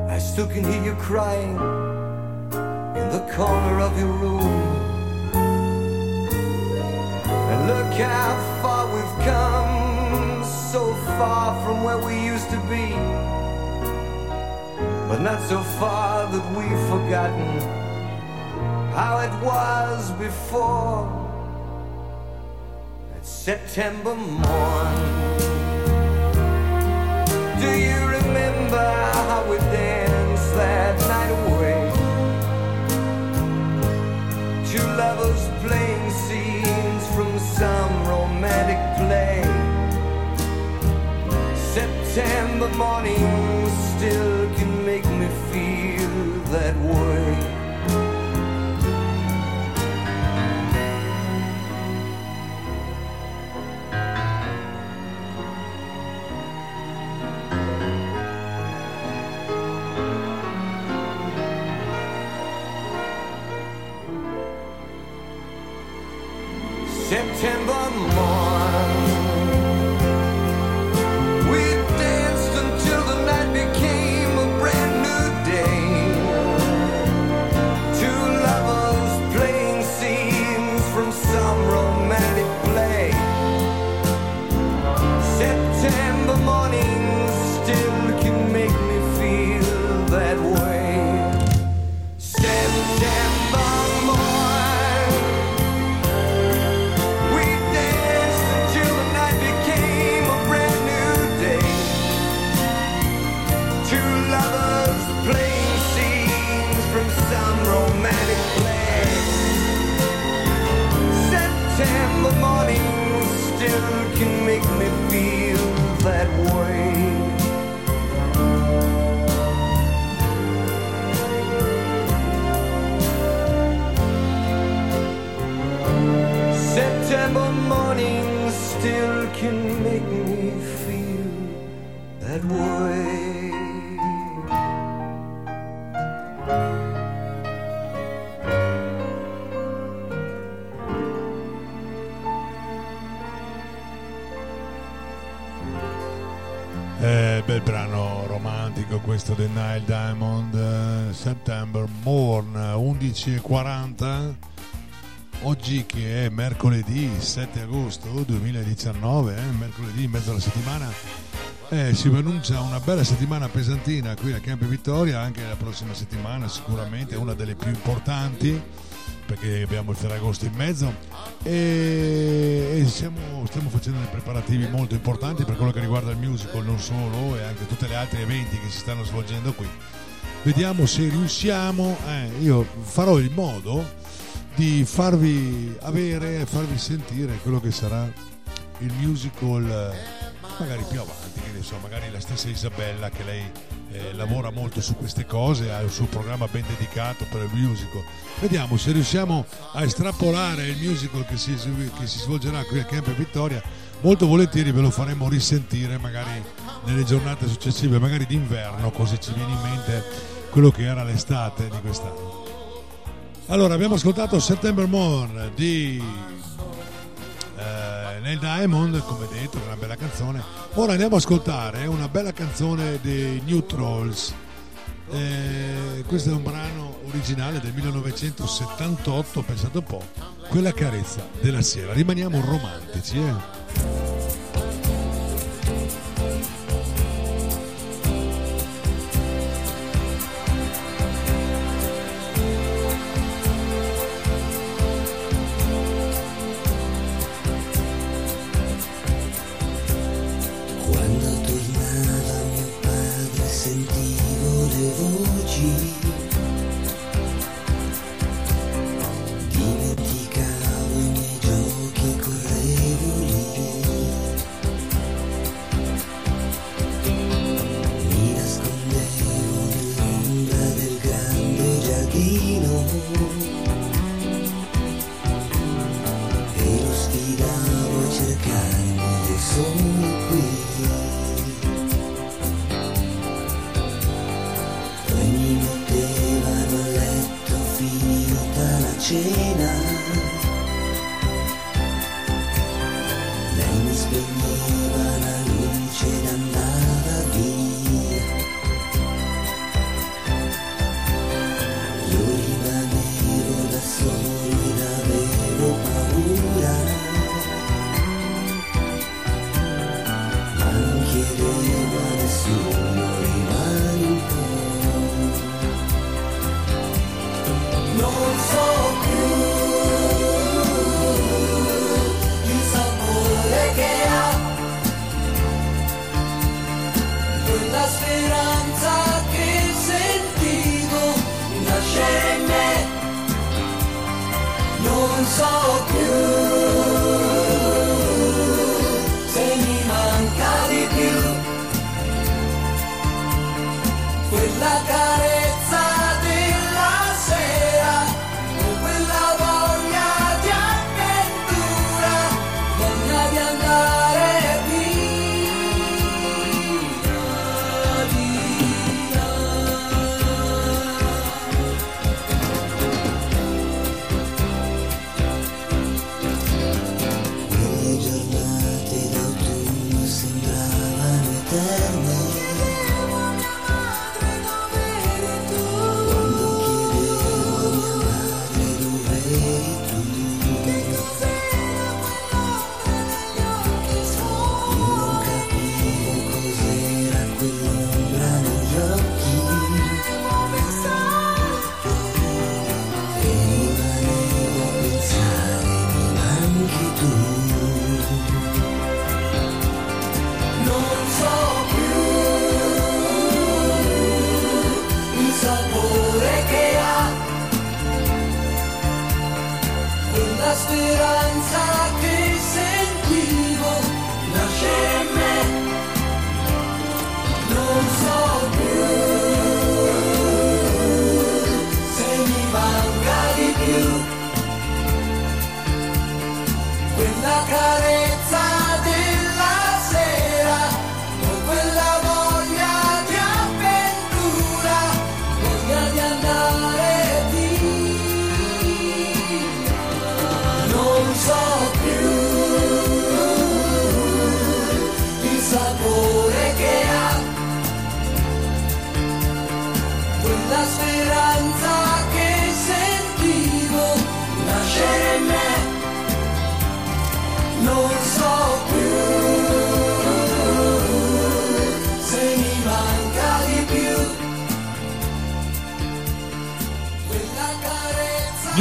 I still can hear you crying in the corner of your room. And look how far we've come, so far from where we used to be. But not so far that we've forgotten how it was before. That September morn. Do you remember how we danced that night away? Two lovers playing scenes from some romantic play. September morning still that way. Questo del Nile Diamond eh, September Morn 11.40 oggi che è mercoledì 7 agosto 2019 eh, mercoledì in mezzo alla settimana. Eh, si annuncia una bella settimana pesantina qui a Campi Vittoria anche la prossima settimana sicuramente una delle più importanti perché abbiamo il Ferragosto in mezzo. E, e siamo- stiamo facendo dei preparativi molto importanti per quello che riguarda il musical non solo e anche tutti gli altri eventi che si stanno svolgendo qui. Vediamo se riusciamo eh, io farò il modo di farvi avere farvi sentire quello che sarà il musical eh, magari più avanti che ne so magari la stessa Isabella che lei eh, lavora molto su queste cose ha il suo programma ben dedicato per il musical. Vediamo se riusciamo a estrapolare il musical che si, che si svolgerà qui a Camp Vittoria molto volentieri ve lo faremo risentire magari nelle giornate successive magari d'inverno così ci viene in mente quello che era l'estate di quest'anno. Allora, abbiamo ascoltato September Morn di Neil Diamond, come detto, una bella canzone. Ora andiamo ad ascoltare una bella canzone dei New Trolls. Eh, questo è un brano originale del 1978, pensate un po', quella carezza della sera. Rimaniamo romantici, eh?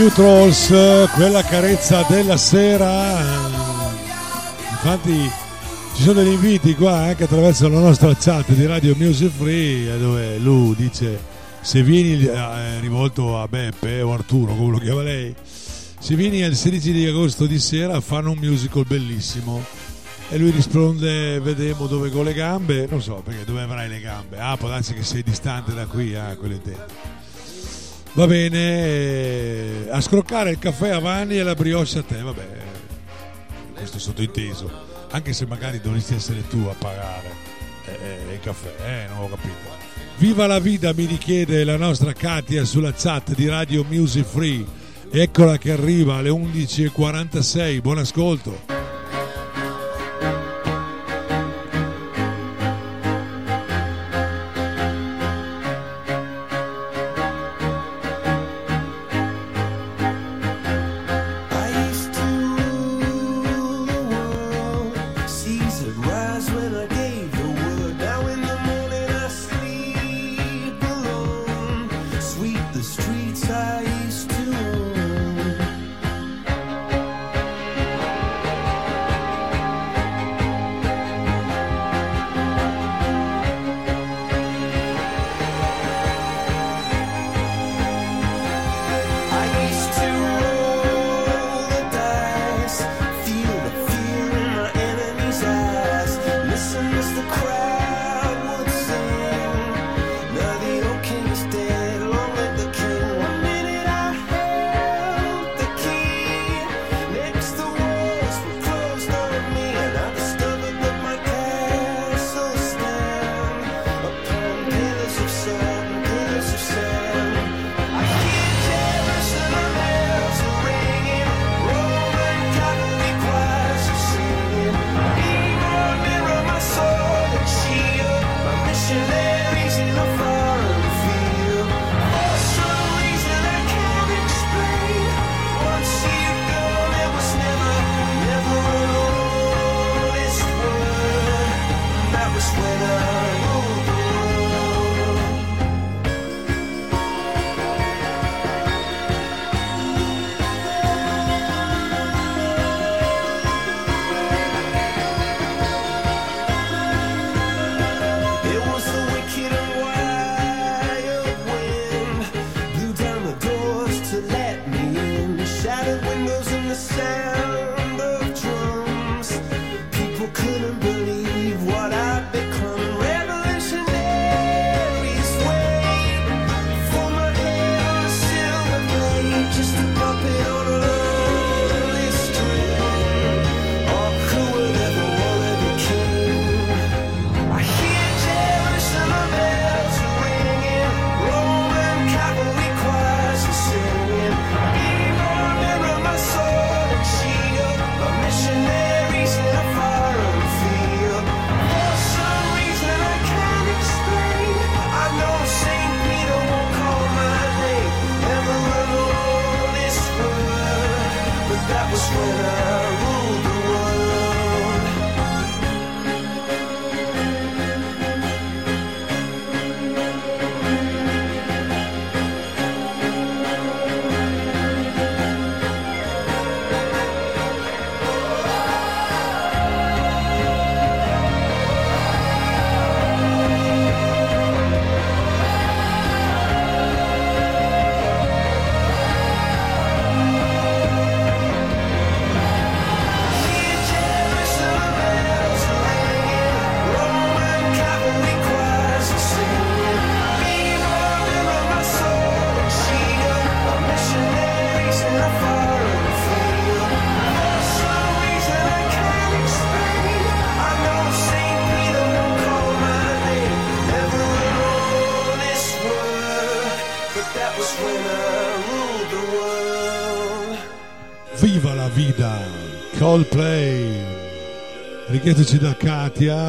New Trolls, quella carezza della sera. Infatti ci sono degli inviti qua anche attraverso la nostra chat di Radio Music Free eh, dove Lu dice se vieni eh, rivolto a Beppe o Arturo come lo chiama lei se vieni il 16 di agosto di sera fanno un musical bellissimo. E lui risponde vedremo dove con le gambe. Non so perché dove avrai le gambe? Ah può darsi che sei distante da qui ah quello intendo Va bene, eh, a scroccare il caffè a Vanni e la brioche a te, vabbè, questo è sottointeso, anche se magari dovresti essere tu a pagare eh, eh, il caffè, eh, non ho capito. Viva la vita, mi richiede la nostra Katia sulla chat di Radio Music Free, eccola che arriva alle 11.46, buon ascolto.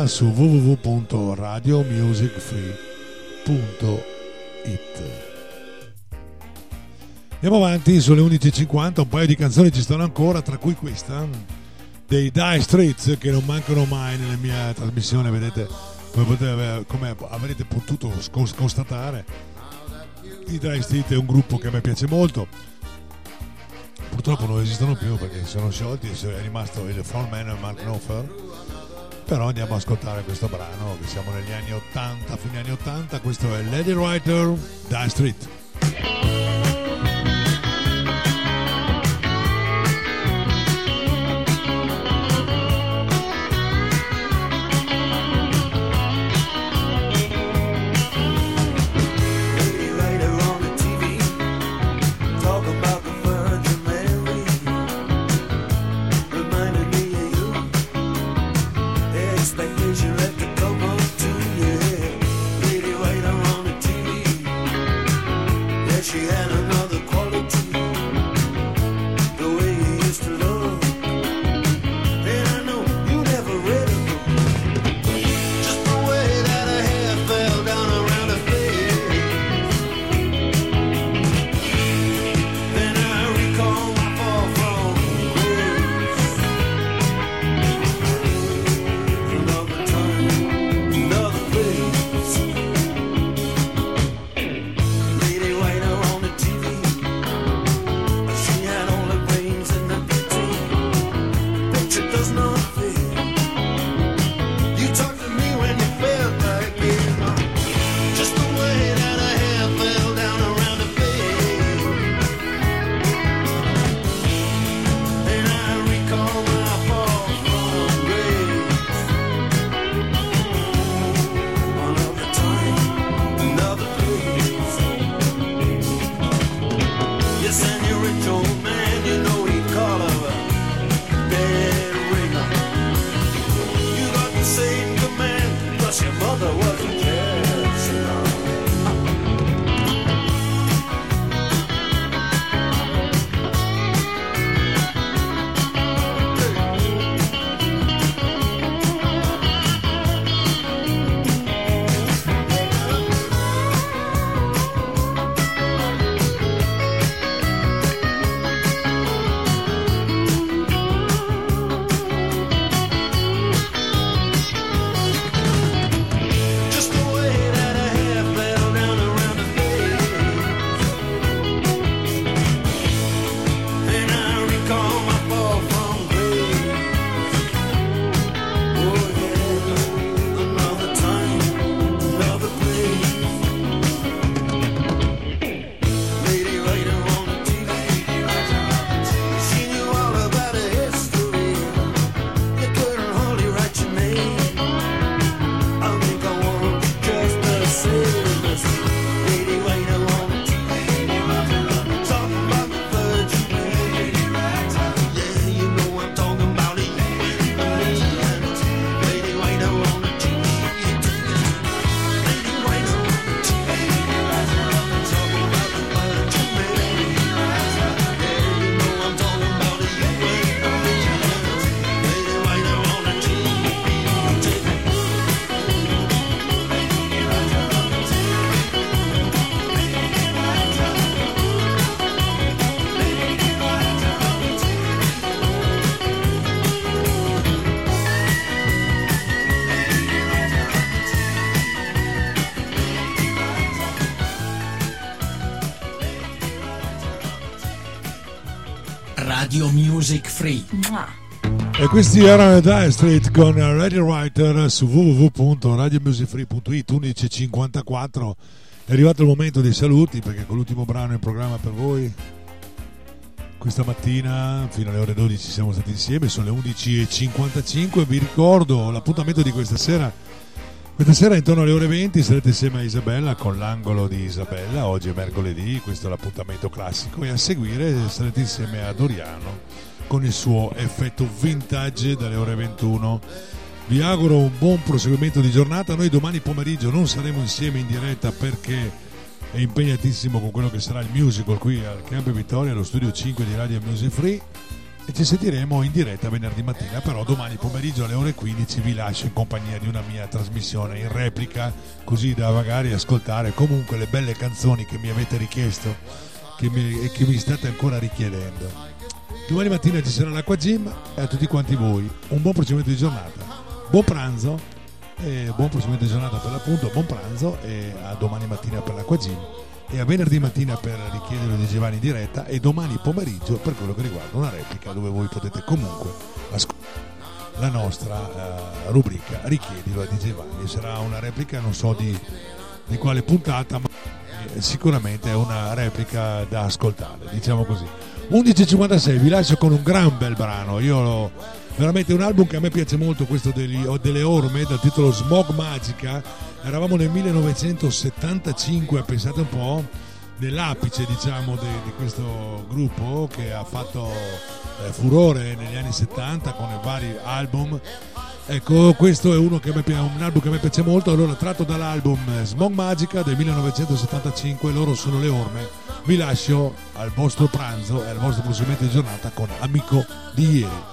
Su www.radiomusicfree.it Andiamo avanti sulle 11.50, un paio di canzoni ci stanno ancora, tra cui questa dei Die Streets che non mancano mai nelle mie trasmissioni, vedete come, potete- come avrete potuto constatare. I Die Streets è un gruppo che a me piace molto, purtroppo non esistono più perché sono sciolti è rimasto il frontman Mark Knopfler però andiamo a ascoltare questo brano che siamo negli anni 80 fine anni 80 questo è Lady Writer Die Street Free. E questi erano i Dire Street con Radio Writer su www.radiomusicfree.it 11.54 è arrivato il momento dei saluti perché con l'ultimo brano in programma per voi questa mattina fino alle ore 12 siamo stati insieme sono le 11.55 vi ricordo l'appuntamento di questa sera. Questa sera intorno alle ore 20 sarete insieme a Isabella con l'angolo di Isabella. Oggi è mercoledì questo è l'appuntamento classico. E a seguire sarete insieme a Doriano con il suo effetto vintage dalle ore 21 vi auguro un buon proseguimento di giornata. Noi domani pomeriggio non saremo insieme in diretta perché è impegnatissimo con quello che sarà il musical qui al Camp Vittoria, allo studio 5 di Radio Music Free. E ci sentiremo in diretta venerdì mattina, però domani pomeriggio alle ore 15 vi lascio in compagnia di una mia trasmissione in replica, così da magari ascoltare comunque le belle canzoni che mi avete richiesto che mi, e che mi state ancora richiedendo. Domani mattina ci sarà l'Acqua Gym e a tutti quanti voi un buon proseguimento di giornata. Buon pranzo buon proseguimento di giornata per l'appunto buon pranzo e a domani mattina per l'acqua gym e a venerdì mattina per richiedere di Giovanni in diretta e domani pomeriggio per quello che riguarda una replica dove voi potete comunque ascoltare la nostra uh, rubrica richiedilo a DJ Vanni sarà una replica non so di, di quale puntata ma sicuramente è una replica da ascoltare diciamo così 11.56 vi lascio con un gran bel brano. Io veramente un album che a me piace molto questo degli, delle orme dal titolo Smog Magica. Eravamo nel 1975 pensate un po' nell'apice diciamo di, di questo gruppo che ha fatto eh, furore negli anni 70 con vari album ecco questo è me, un album che me piace molto allora tratto dall'album Smog Magica del 1975 loro sono le orme. Vi lascio al vostro pranzo e al vostro proseguimento di giornata con Amico di ieri